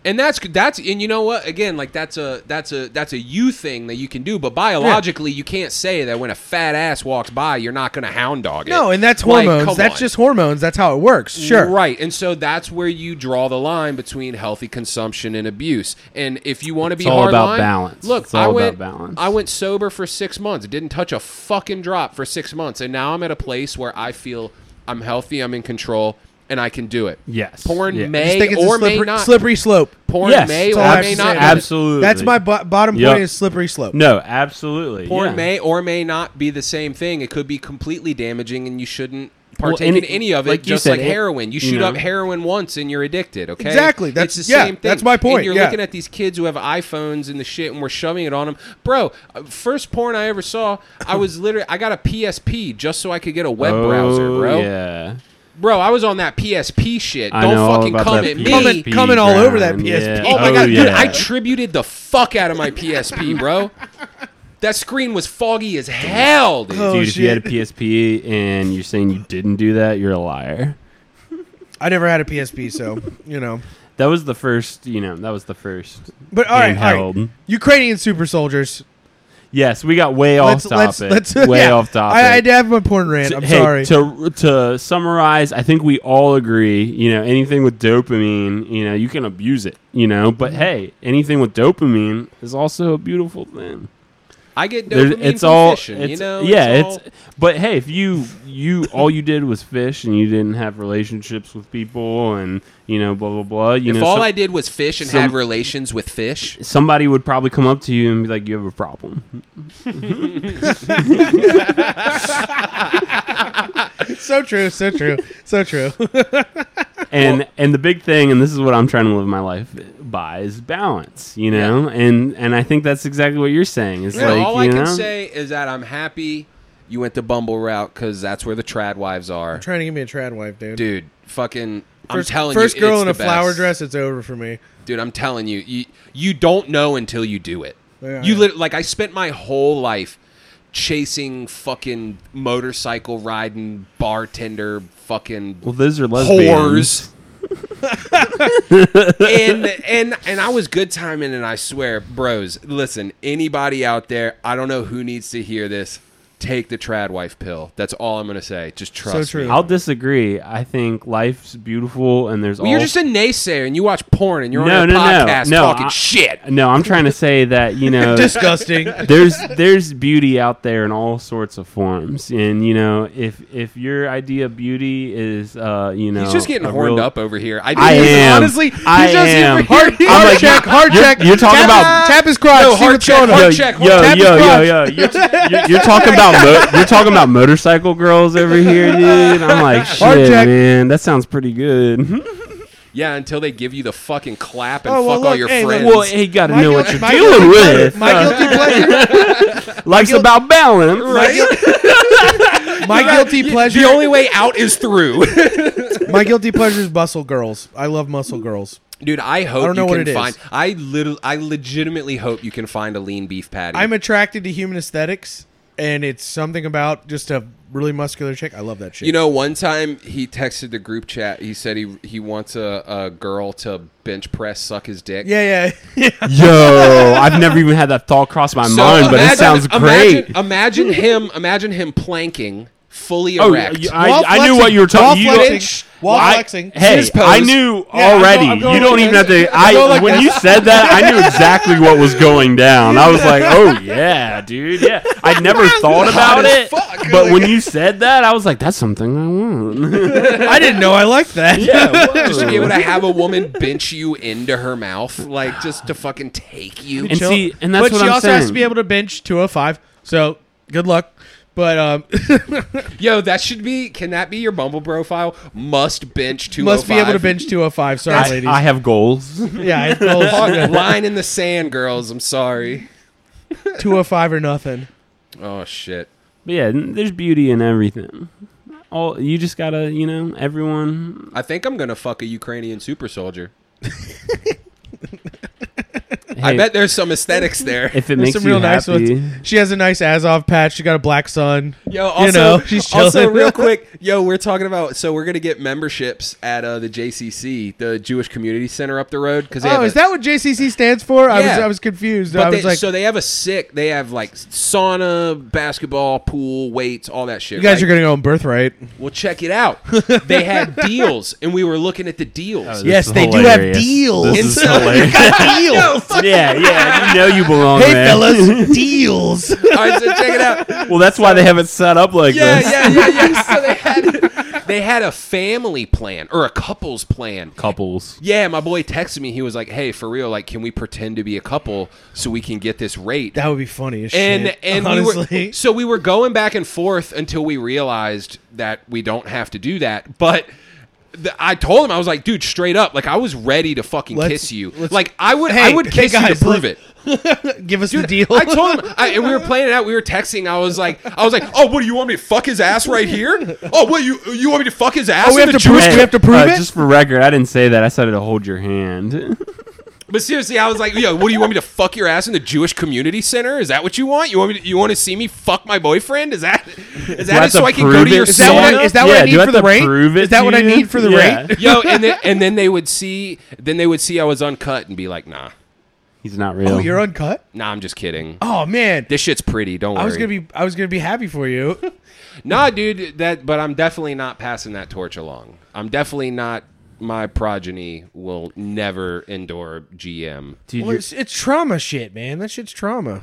And that's that's and you know what? Again, like that's a that's a that's a you thing that you can do, but biologically, you can't say that when a fat ass walks by, you're not going to hound dog it. No, and that's hormones. come that's on. just hormones. That's how it works. Sure. Right. And so that's where you draw the line between healthy consumption and abuse. And if you want to be It's all hard about line, balance. Look, It's all I about went balance. I went sober for 6 months. Didn't touch a fucking drop for 6 months. And now I'm at a place where I feel I'm healthy, I'm in control, and I can do it. Yes. Porn Yeah. I just may think it's or a slippery, may not. slippery slope. Porn Yes, may that's or all I have may not. say be about the- Absolutely. That's my bo- bottom Yep. point. Is slippery slope. No, absolutely. Porn yeah. may or may not be the same thing. It could be completely damaging, and you shouldn't partake and in it- any of it. like just said, like heroin, you you shoot know. up heroin once and you're addicted. Okay, Exactly. That's- it's the yeah, same thing. that's my point. point, And you're yeah. looking at these kids who have iPhones and the shit, and we're shoving it on them, bro. uh, First porn I ever saw, I was literally I got a PSP just so I could get a web oh, browser, bro. Yeah. Bro, I was on that PSP shit. I Don't know all fucking about come that at me. Coming- PSP coming all over that grind, PSP. yeah. Oh my oh, god, dude! yeah. I tributed the fuck out of my PSP, bro. that screen was foggy as hell, dude. Oh, Dude, if you had a shit. PSP and you're saying you didn't do that, you're a liar. I never had a PSP, so you know. That was the first, you know, that was the first But all right, all right. handheld. Ukrainian super soldiers. Yes, we got way off topic. way yeah. off topic. I, I have my porn rant. I'm hey, sorry. To to summarize, I think we all agree. You know, anything with dopamine, you know, you can abuse it. You know, but Mm-hmm. hey, anything with dopamine is also a beautiful thing. I get There's- dopamine it's from all fishing. it's, you know, yeah it's, it's, but hey if you you all you did was fish and you didn't have relationships with people and you know blah blah blah you if know all some- I did was fish and some- had relations with fish, somebody would probably come up to you and be like you have a problem so true. So true. So true. and and the big thing and this is what i'm trying to live my life by is balance you know and and i think that's exactly what you're saying is Yeah, like all I you can know say is that I'm happy you went the Bumble route because that's where the trad wives are. Trying to give me a trad wife, dude. Dude, fucking, I'm First, telling first you, girl it's in a the flower best. dress, it's over for me. Dude, I'm telling you, you you don't know until you do it. Yeah, you yeah. lit- like I spent my whole life chasing fucking motorcycle riding bartender fucking well those are lesbians whores. and and and I was good timing, and I swear, bros, listen, anybody out there, I don't know who needs to hear this. Take the trad wife pill. That's all I'm gonna say. Just trust true. me. i'll disagree i think life's beautiful and there's Well, all you're just a naysayer, and you watch porn, and you're No, on a no, no, podcast no, talking I- shit. no i'm trying to say that you know Disgusting. there's there's beauty out there in all sorts of forms and you know if if your idea of beauty is uh you know He's just getting horned real- up over here. I, I am. Honestly, he's I just am. over here. I'm Heart like, check, heart you're- check. you're talking Tap- about- tap his crotch. Yo, see heart check, going on. heart check, yo, tap his yo, yo, crotch. yo, you're, you're, you're talking about mo- you're talking about motorcycle girls over here, dude. I'm like, shit, check. man, that sounds pretty good. Yeah, until they give you the fucking clap and Oh, well, fuck all look, your hey, look, friends. well, hey, you got to My know guil- what you're my dealing guilty pleasure- with. My guilty pleasure. life's about balance, My guilty pleasure. the only way out is through. My guilty pleasure is muscle girls. I love muscle girls. Dude, I hope I don't know you what can it is. find. I little, I legitimately hope you can find a lean beef patty. I'm attracted to human aesthetics, and it's something about just a really muscular chick. I love that shit. you know, one time he texted the group chat. He said he he wants a, a girl to bench press suck his dick. Yeah, yeah. Yo, I've never even had that thought cross my So mind, but it sounds great. Imagine, imagine him. Imagine him planking, fully Oh, erect. y- I, While I knew what you were talking. You flexing. don't- While I- flexing. Hey, I knew Yeah, I'm already. go- I'm going you don't like even have to. I'm I going like when this. you said that, I knew exactly what was going down. I was like, oh yeah, dude, yeah. I never thought about it, fuck. but when you said that, I was like, that's something I want. I didn't know I liked that. Yeah, just to be able to have a woman bench you into her mouth, like just to fucking take you. And see, and that's but what she I'm also saying. has to be able to bench 205. So good luck. But um, Yo, that should be. Can that be your Bumble profile? Must bench two. oh must be able to bench 205. Sorry, I, ladies. I have goals. yeah, I told Line in the sand, girls. I'm sorry. 205 or nothing. Oh shit. But yeah, there's beauty in everything. All you just gotta, you know, everyone. I think I'm gonna fuck a Ukrainian super soldier. Hey, I bet there's some aesthetics there. if it makes some you real nice happy. ones. She has a nice Azov patch. She got a black sun. Yo, also, you know, she's also real quick. Yo, we're talking about. So we're gonna get memberships at uh, the JCC, the Jewish Community Center up the road, because Oh, is that what JCC stands for? I was I was confused. But I they, was like, so they have a sick. They have like sauna, basketball, pool, weights, all that shit. you guys right? are gonna go on birthright. Well, check it out. they had deals, and we were looking at the deals. Oh, Yes, is they do have deals. This is And so- hilarious. deals. Yeah, yeah, you know you belong hey there. fellas, deals. All right, so check it out. Well, that's why they have it set up like Yeah, this. yeah, yeah, yeah. So they had they had a family plan or a couples plan. Couples. Yeah, my boy texted me. He was like, "Hey, for real, like, can we pretend to be a couple so we can get this rate?" That would be funny as and shit. and we honestly, were so we were going back and forth until we realized that we don't have to do that. But the, I told him I was like, dude, straight up, like I was ready to fucking Let's- kiss you. Like I would, Hey, I would hey, kiss you to prove look- it. give us the deal. I told him, I, and we were playing it out. We were texting. I was like, I was like, oh, what do you want me to fuck his ass right here? Oh, what you you want me to fuck his ass? Oh, we have to prove- Jewish we have to prove uh, it? Just for record, I didn't say that. I said to hold your hand. But seriously, I was like, "Yo, what do you want me to fuck your ass in the Jewish Community Center? Is that what you want? You want me? To, you want to see me fuck my boyfriend? Is that is that it so I can go to your to Is that what? I- is that what I need for the to rate? prove it Is that to what I need for the Yeah. rate? Yo, and then and then they would see then they would see I was uncut and be like, nah. He's not oh, real. Oh, you're uncut. Nah, I'm just kidding. Oh man, This shit's pretty. Don't worry. I was gonna be I was gonna be happy for you. Nah, dude. That, but I'm definitely not passing that torch along. I'm definitely not. My progeny will never endure GM. Dude, well, it's, it's trauma shit, man. That shit's trauma.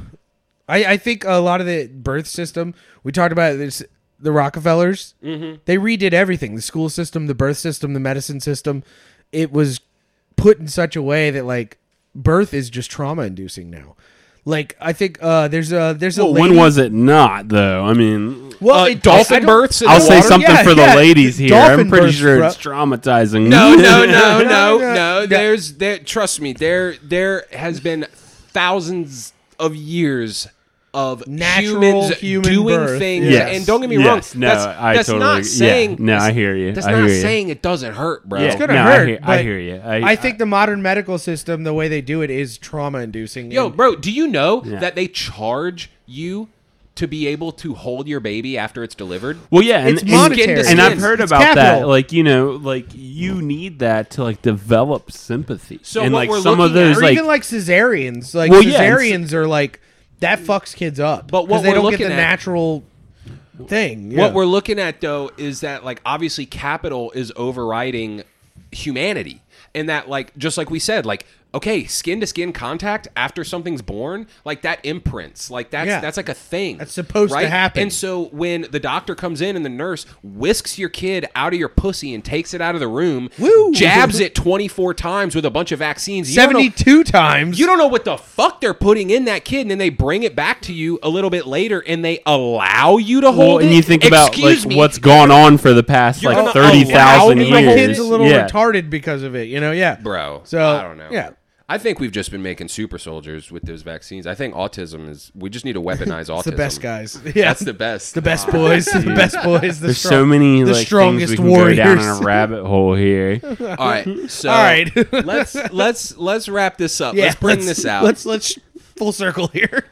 I, I think a lot of the birth system we talked about this the Rockefellers. Mm-hmm. They redid everything: the school system, the birth system, the medicine system. It was put in such a way that like birth is just trauma inducing now. Like I think uh, there's a there's a lady, when was it not though? I mean, well Uh, it- dolphin I births in I'll the say water? something Yeah, for the yeah. ladies here. Dolphin I'm pretty births, sure bro. it's traumatizing. No, no, no, No, no, no, no. no. There's there. Trust me. There there has been thousands of years of Natural humans human doing birth. things. Yes. And don't get me Yes. wrong. No, that's, I that's totally not agree. Yeah. saying. No, I hear you. That's I not hear you. saying it doesn't hurt, bro. Yeah. It's gonna No, I hurt. hear- I hear you. I, I- think the modern medical system, the way they do it, is trauma inducing. Yo, bro, do you know Yeah. that they charge you to be able to hold your baby after it's delivered? Well, yeah, and, It's and- monetary. and I've heard It's about that. Like you know, like you need that to like develop sympathy. So and what like we're some of looking at- those or like even like cesareans. Like Well, yeah, cesareans are like that fucks kids up. But what 'cause they we're don't get looking the at- natural thing. What we're looking at though is that like obviously capital is overriding humanity. And that like just like we said, like okay, skin to skin contact after something's born, like that imprints. Like that's Yeah. that's like a thing. That's supposed to right? happen. And so when the doctor comes in and the nurse whisks your kid out of your pussy and takes it out of the room, Woo! jabs it 24 times with a bunch of vaccines. you don't know- seventy-two times. you don't know what the fuck they're putting in that kid, and then they bring it back to you a little bit later, and they allow you to hold well, and you think about Excuse like me. what's gone on for the past You're like gonna thirty allow thousand me my years. kid's a little yeah. retarded because of it. You know, yeah, bro. So I don't know. Yeah, I think we've just been making super soldiers with those vaccines. I think autism is. We just need to weaponize autism. the best guys. Yeah, That's the best. the best boys. the best boys. The There's strong- so many the like strongest things we can warriors. go down in a rabbit hole here. All right. So All right. let's let's let's wrap this up. yeah, let's bring let's- this out. Let's let's full circle here.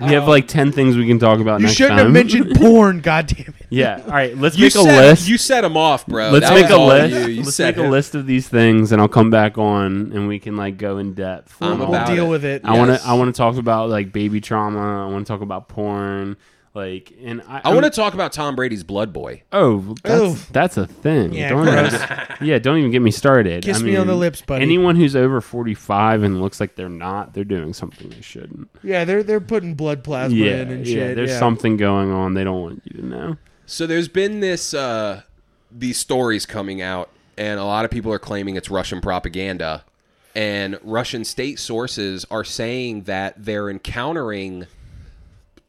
We have like ten things we can talk about you next shouldn't time. have mentioned porn. God damn it. Yeah. All right. Let's you make a set, list. You set them off, bro. Let's That make was a all list. You. You Let's set make a it. list of these things, and I'll come back on, and we can like go in depth. I'm on all about that. Deal it. with it. I want Yes. to. I want to talk about like baby trauma. I want to talk about porn. Like, and I, I want to talk about Tom Brady's blood boy. Oh, that's, that's a thing. Yeah, don't gross. even, yeah, don't even get me started. Kiss I me on the lips, buddy. Anyone who's over forty-five and looks like they're not, they're doing something they shouldn't. Yeah, they're they're putting blood plasma Yeah, in and yeah. shit. There's yeah. something going on they don't want you to know. So there's been this uh these stories coming out and a lot of people are claiming it's Russian propaganda and Russian state sources are saying that they're encountering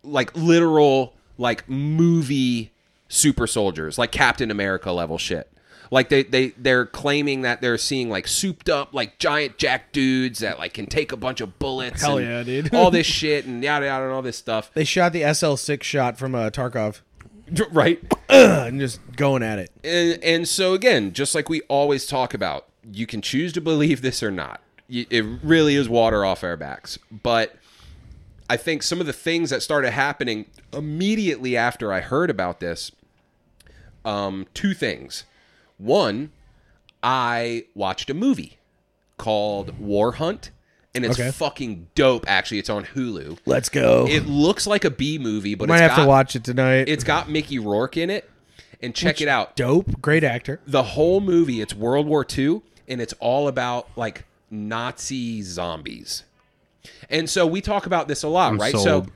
like literal like movie super soldiers, like Captain America level shit. Like they they they're claiming that they're seeing like souped up like giant jack dudes that like can take a bunch of bullets. Hell and yeah, dude. all this shit and yada yada and all this stuff. They shot the SL6 shot from uh, Tarkov Right. and just going at it. and, and so again, just like we always talk about, you can choose to believe this or not. It really is water off our backs. But I think some of the things that started happening immediately after I heard about this, um, two things. One, I watched a movie called Warhunt, and it's Okay. fucking dope. Actually, it's on Hulu. Let's go. It looks like a B movie, but Might have got, to watch it tonight. It's got Mickey Rourke in it, and check it out dope. Great actor. the whole movie it's world war ii and it's all about like nazi zombies and so we talk about this a lot I'm right sold.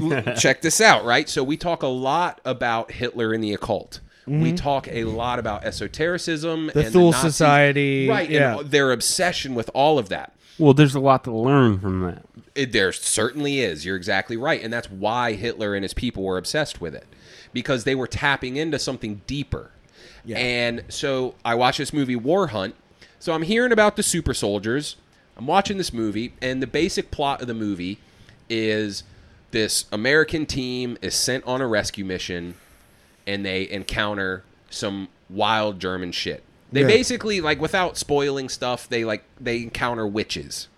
so check this out right so we talk a lot about hitler and the occult we talk a lot about esotericism Mm-hmm. The and Thule Nazis- Society, right yeah. and their obsession with all of that Well, there's a lot to learn from that. it, there certainly is. You're exactly right, and that's why Hitler and his people were obsessed with it because they were tapping into something deeper. And so I watched this movie Warhunt. So I'm hearing about the super soldiers. I'm watching this movie, and the basic plot of the movie is this American team is sent on a rescue mission, and they encounter some wild German shit. They Yeah. basically like without spoiling stuff. They like they encounter witches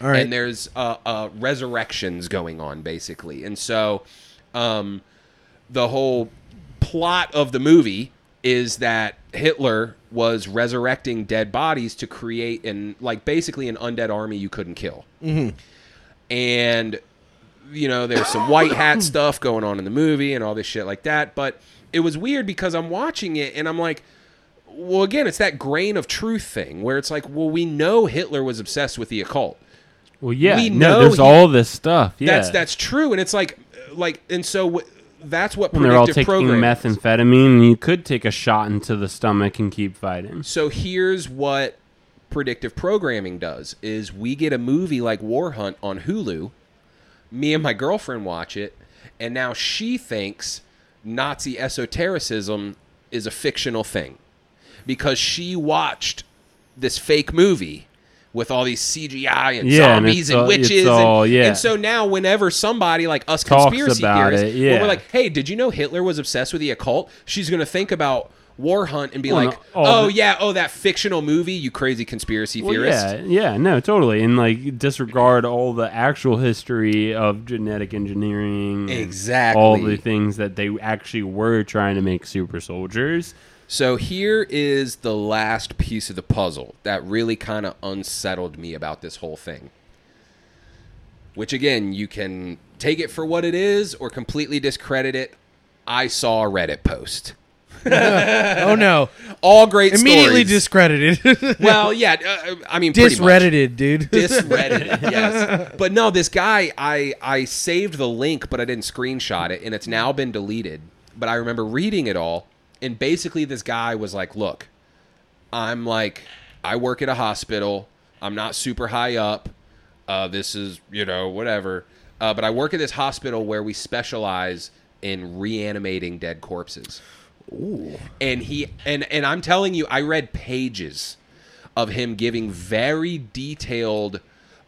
All right. and there's uh, uh, resurrections going on basically and so um, the whole plot of the movie is that Hitler was resurrecting dead bodies to create an like basically an undead army you couldn't kill. Mm-hmm. And you know, there's some white hat stuff going on in the movie and all this shit like that. But it was weird because I'm watching it and I'm like, well, again, it's that grain of truth thing where it's like, well, we know Hitler was obsessed with the occult. Well, yeah, We no, know there's he- all this stuff. Yeah, That's that's true, and it's like, like, and so w- that's what when they're all taking methamphetamine, and you could take a shot into the stomach and keep fighting. So here's what predictive programming does: is we get a movie like Warhunt on Hulu. Me and my girlfriend watch it, and now she thinks Nazi esotericism is a fictional thing because she watched this fake movie with all these CGI and Yeah, and zombies it's and, all- witches, all- and, yeah. and so now whenever somebody like us Talks conspiracy theorists, it, when yeah. we're like, "Hey, did you know Hitler was obsessed with the occult?" She's going to think about Warhunt and be Well, like, no, oh, "Oh the- yeah, oh that fictional movie, you crazy conspiracy Well, theorist." yeah, yeah, no, totally, and like disregard all the actual history of genetic engineering, and Exactly. all the things that they actually were trying to make super soldiers. So here is the last piece of the puzzle that really kind of unsettled me about this whole thing. Which again, you can take it for what it is or completely discredit it. I saw a Reddit post. Oh no! All great Immediately stories. discredited, well, yeah, uh, I mean discredited, dude. discredited, yes but no this guy i i saved the link but i didn't screenshot it and it's now been deleted but i remember reading it all and basically this guy was like look i'm like i work at a hospital. I'm not super high up. Uh, this is you know whatever. Uh, but i work at this hospital where we specialize in reanimating dead corpses. And he and and I'm telling you, I read pages of him giving very detailed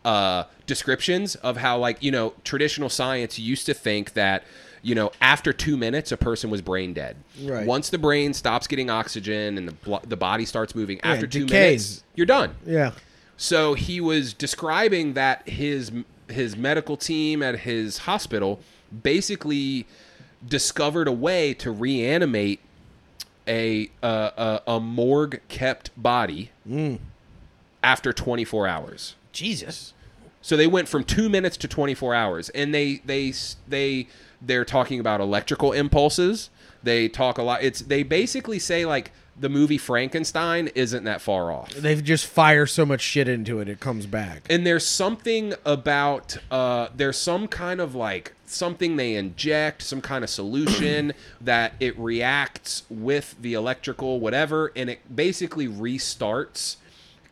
uh, descriptions of how, like, you know, traditional science used to think that, you know, after two minutes, a person was brain dead. Right. Once the brain stops getting oxygen and the blo- the body starts moving, Yeah, after two decays. minutes, you're done. yeah. So he was describing that his his medical team at his hospital basically discovered a way to reanimate a uh, a, a morgue kept body after 24 hours. Jesus. So they went from two minutes to 24 hours, and they they they they're talking about electrical impulses. They talk a lot. It's they basically say like the movie Frankenstein isn't that far off. They just fire so much shit into it, it comes back. and there's something about uh there's some kind of like something they inject some kind of solution that it reacts with the electrical whatever and it basically restarts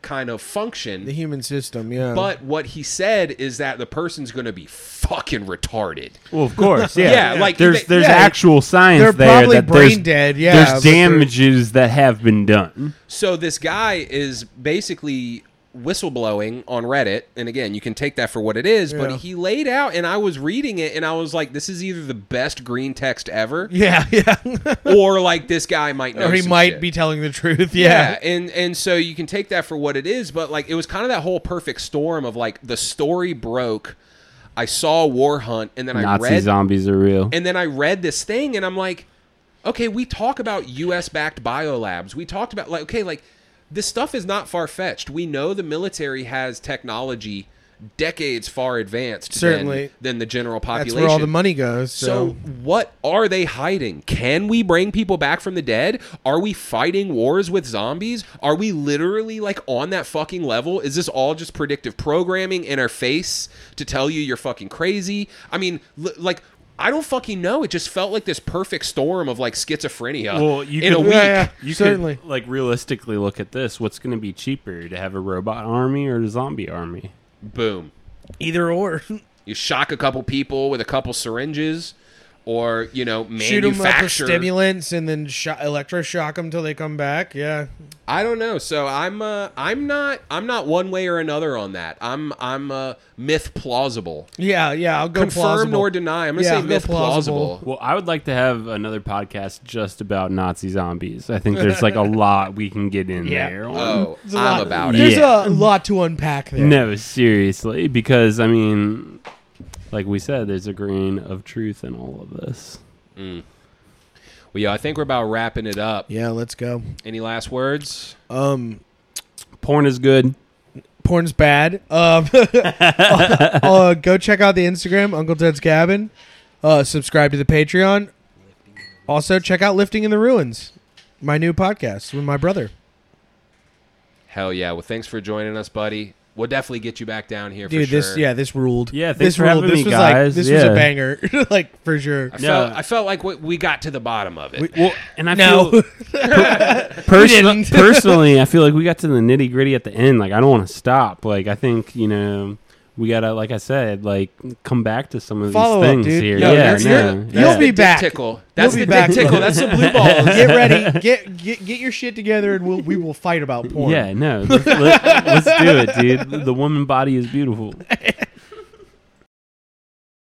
kind of function the human system, yeah. but what he said is that the person's going to be fucking retarded Well, of course, yeah. Yeah, like, there's they- there's yeah, actual science they're there probably that brain there's, dead, yeah, there's damages that have been done. So this guy is basically whistleblowing on Reddit, and again, you can take that for what it is. Yeah. But he laid out, and I was reading it, and I was like, "This is either the best green text ever, yeah, yeah. or like this guy might know, or he some might shit." be telling the truth. Yeah. Yeah. and and so you can take that for what it is, but like it was kind of that whole perfect storm of like the story broke. I saw Warhunt, and then I Nazi read zombies are real. and then I read this thing and I'm like, okay, we talk about US backed biolabs. We talked about like okay, like this stuff is not far fetched. We know the military has technology decades far advanced Certainly. than, than the general population. That's where all the money goes. So So, what are they hiding? Can we bring people back from the dead? Are we fighting wars with zombies? Are we literally like on that fucking level? Is this all just predictive programming in our face to tell you you're fucking crazy? I mean, l- like I don't fucking know. It just felt like this perfect storm of like schizophrenia Well, you in could, a week. Yeah, yeah. You Certainly. could like realistically look at this. What's going to be cheaper to have a robot army or a zombie army? Boom. either or. You shock a couple people with a couple syringes, or you know, Shoot them up with manufacture. stimulants and then sho- electroshock them till they come back. Yeah. I don't know. So I'm uh, I'm not I'm not one way or another on that. I'm I'm uh, myth plausible. Yeah, yeah. I'll go Confirm plausible. nor deny. I'm gonna Yeah, say myth plausible. plausible. Well, I would like to have another podcast just about Nazi zombies. I think there's like a lot we can get in Yeah. there. Oh, There's a I'm lot- about it. There's Yeah. a lot to unpack there. No, seriously, because I mean, like we said, there's a grain of truth in all of this. Well, yeah, I think we're about wrapping it up. Yeah, let's go. Any last words? Um, Porn is good. porn's bad. Um, uh, go check out the Instagram, Uncle Ted's Cabin. Uh, subscribe to the Patreon. Also, check out Lifting in the Ruins, my new podcast with my brother. Hell yeah. Well, thanks for joining us, buddy. We'll definitely get you back down here Dude, for sure. this yeah, this ruled. Yeah, thanks this for ruled. having this me, was like guys. this was a banger, like for sure. I No. felt I felt like we, we got to the bottom of it. Well, and I No, feel personally, didn't. personally, I feel like we got to the nitty gritty at the end. Like I don't want to stop. Like I think you know we gotta, like I said, like come back to some of Follow up, these things dude. here. Yo, yeah, you're- no, you're- yeah. you'll be back. tickle. That's We'll the be back. dick tickle. That's the blue ball. get ready. Get get get your shit together, and we'll we will fight about porn. Yeah, no, let's, let, us do it, dude. The woman body is beautiful.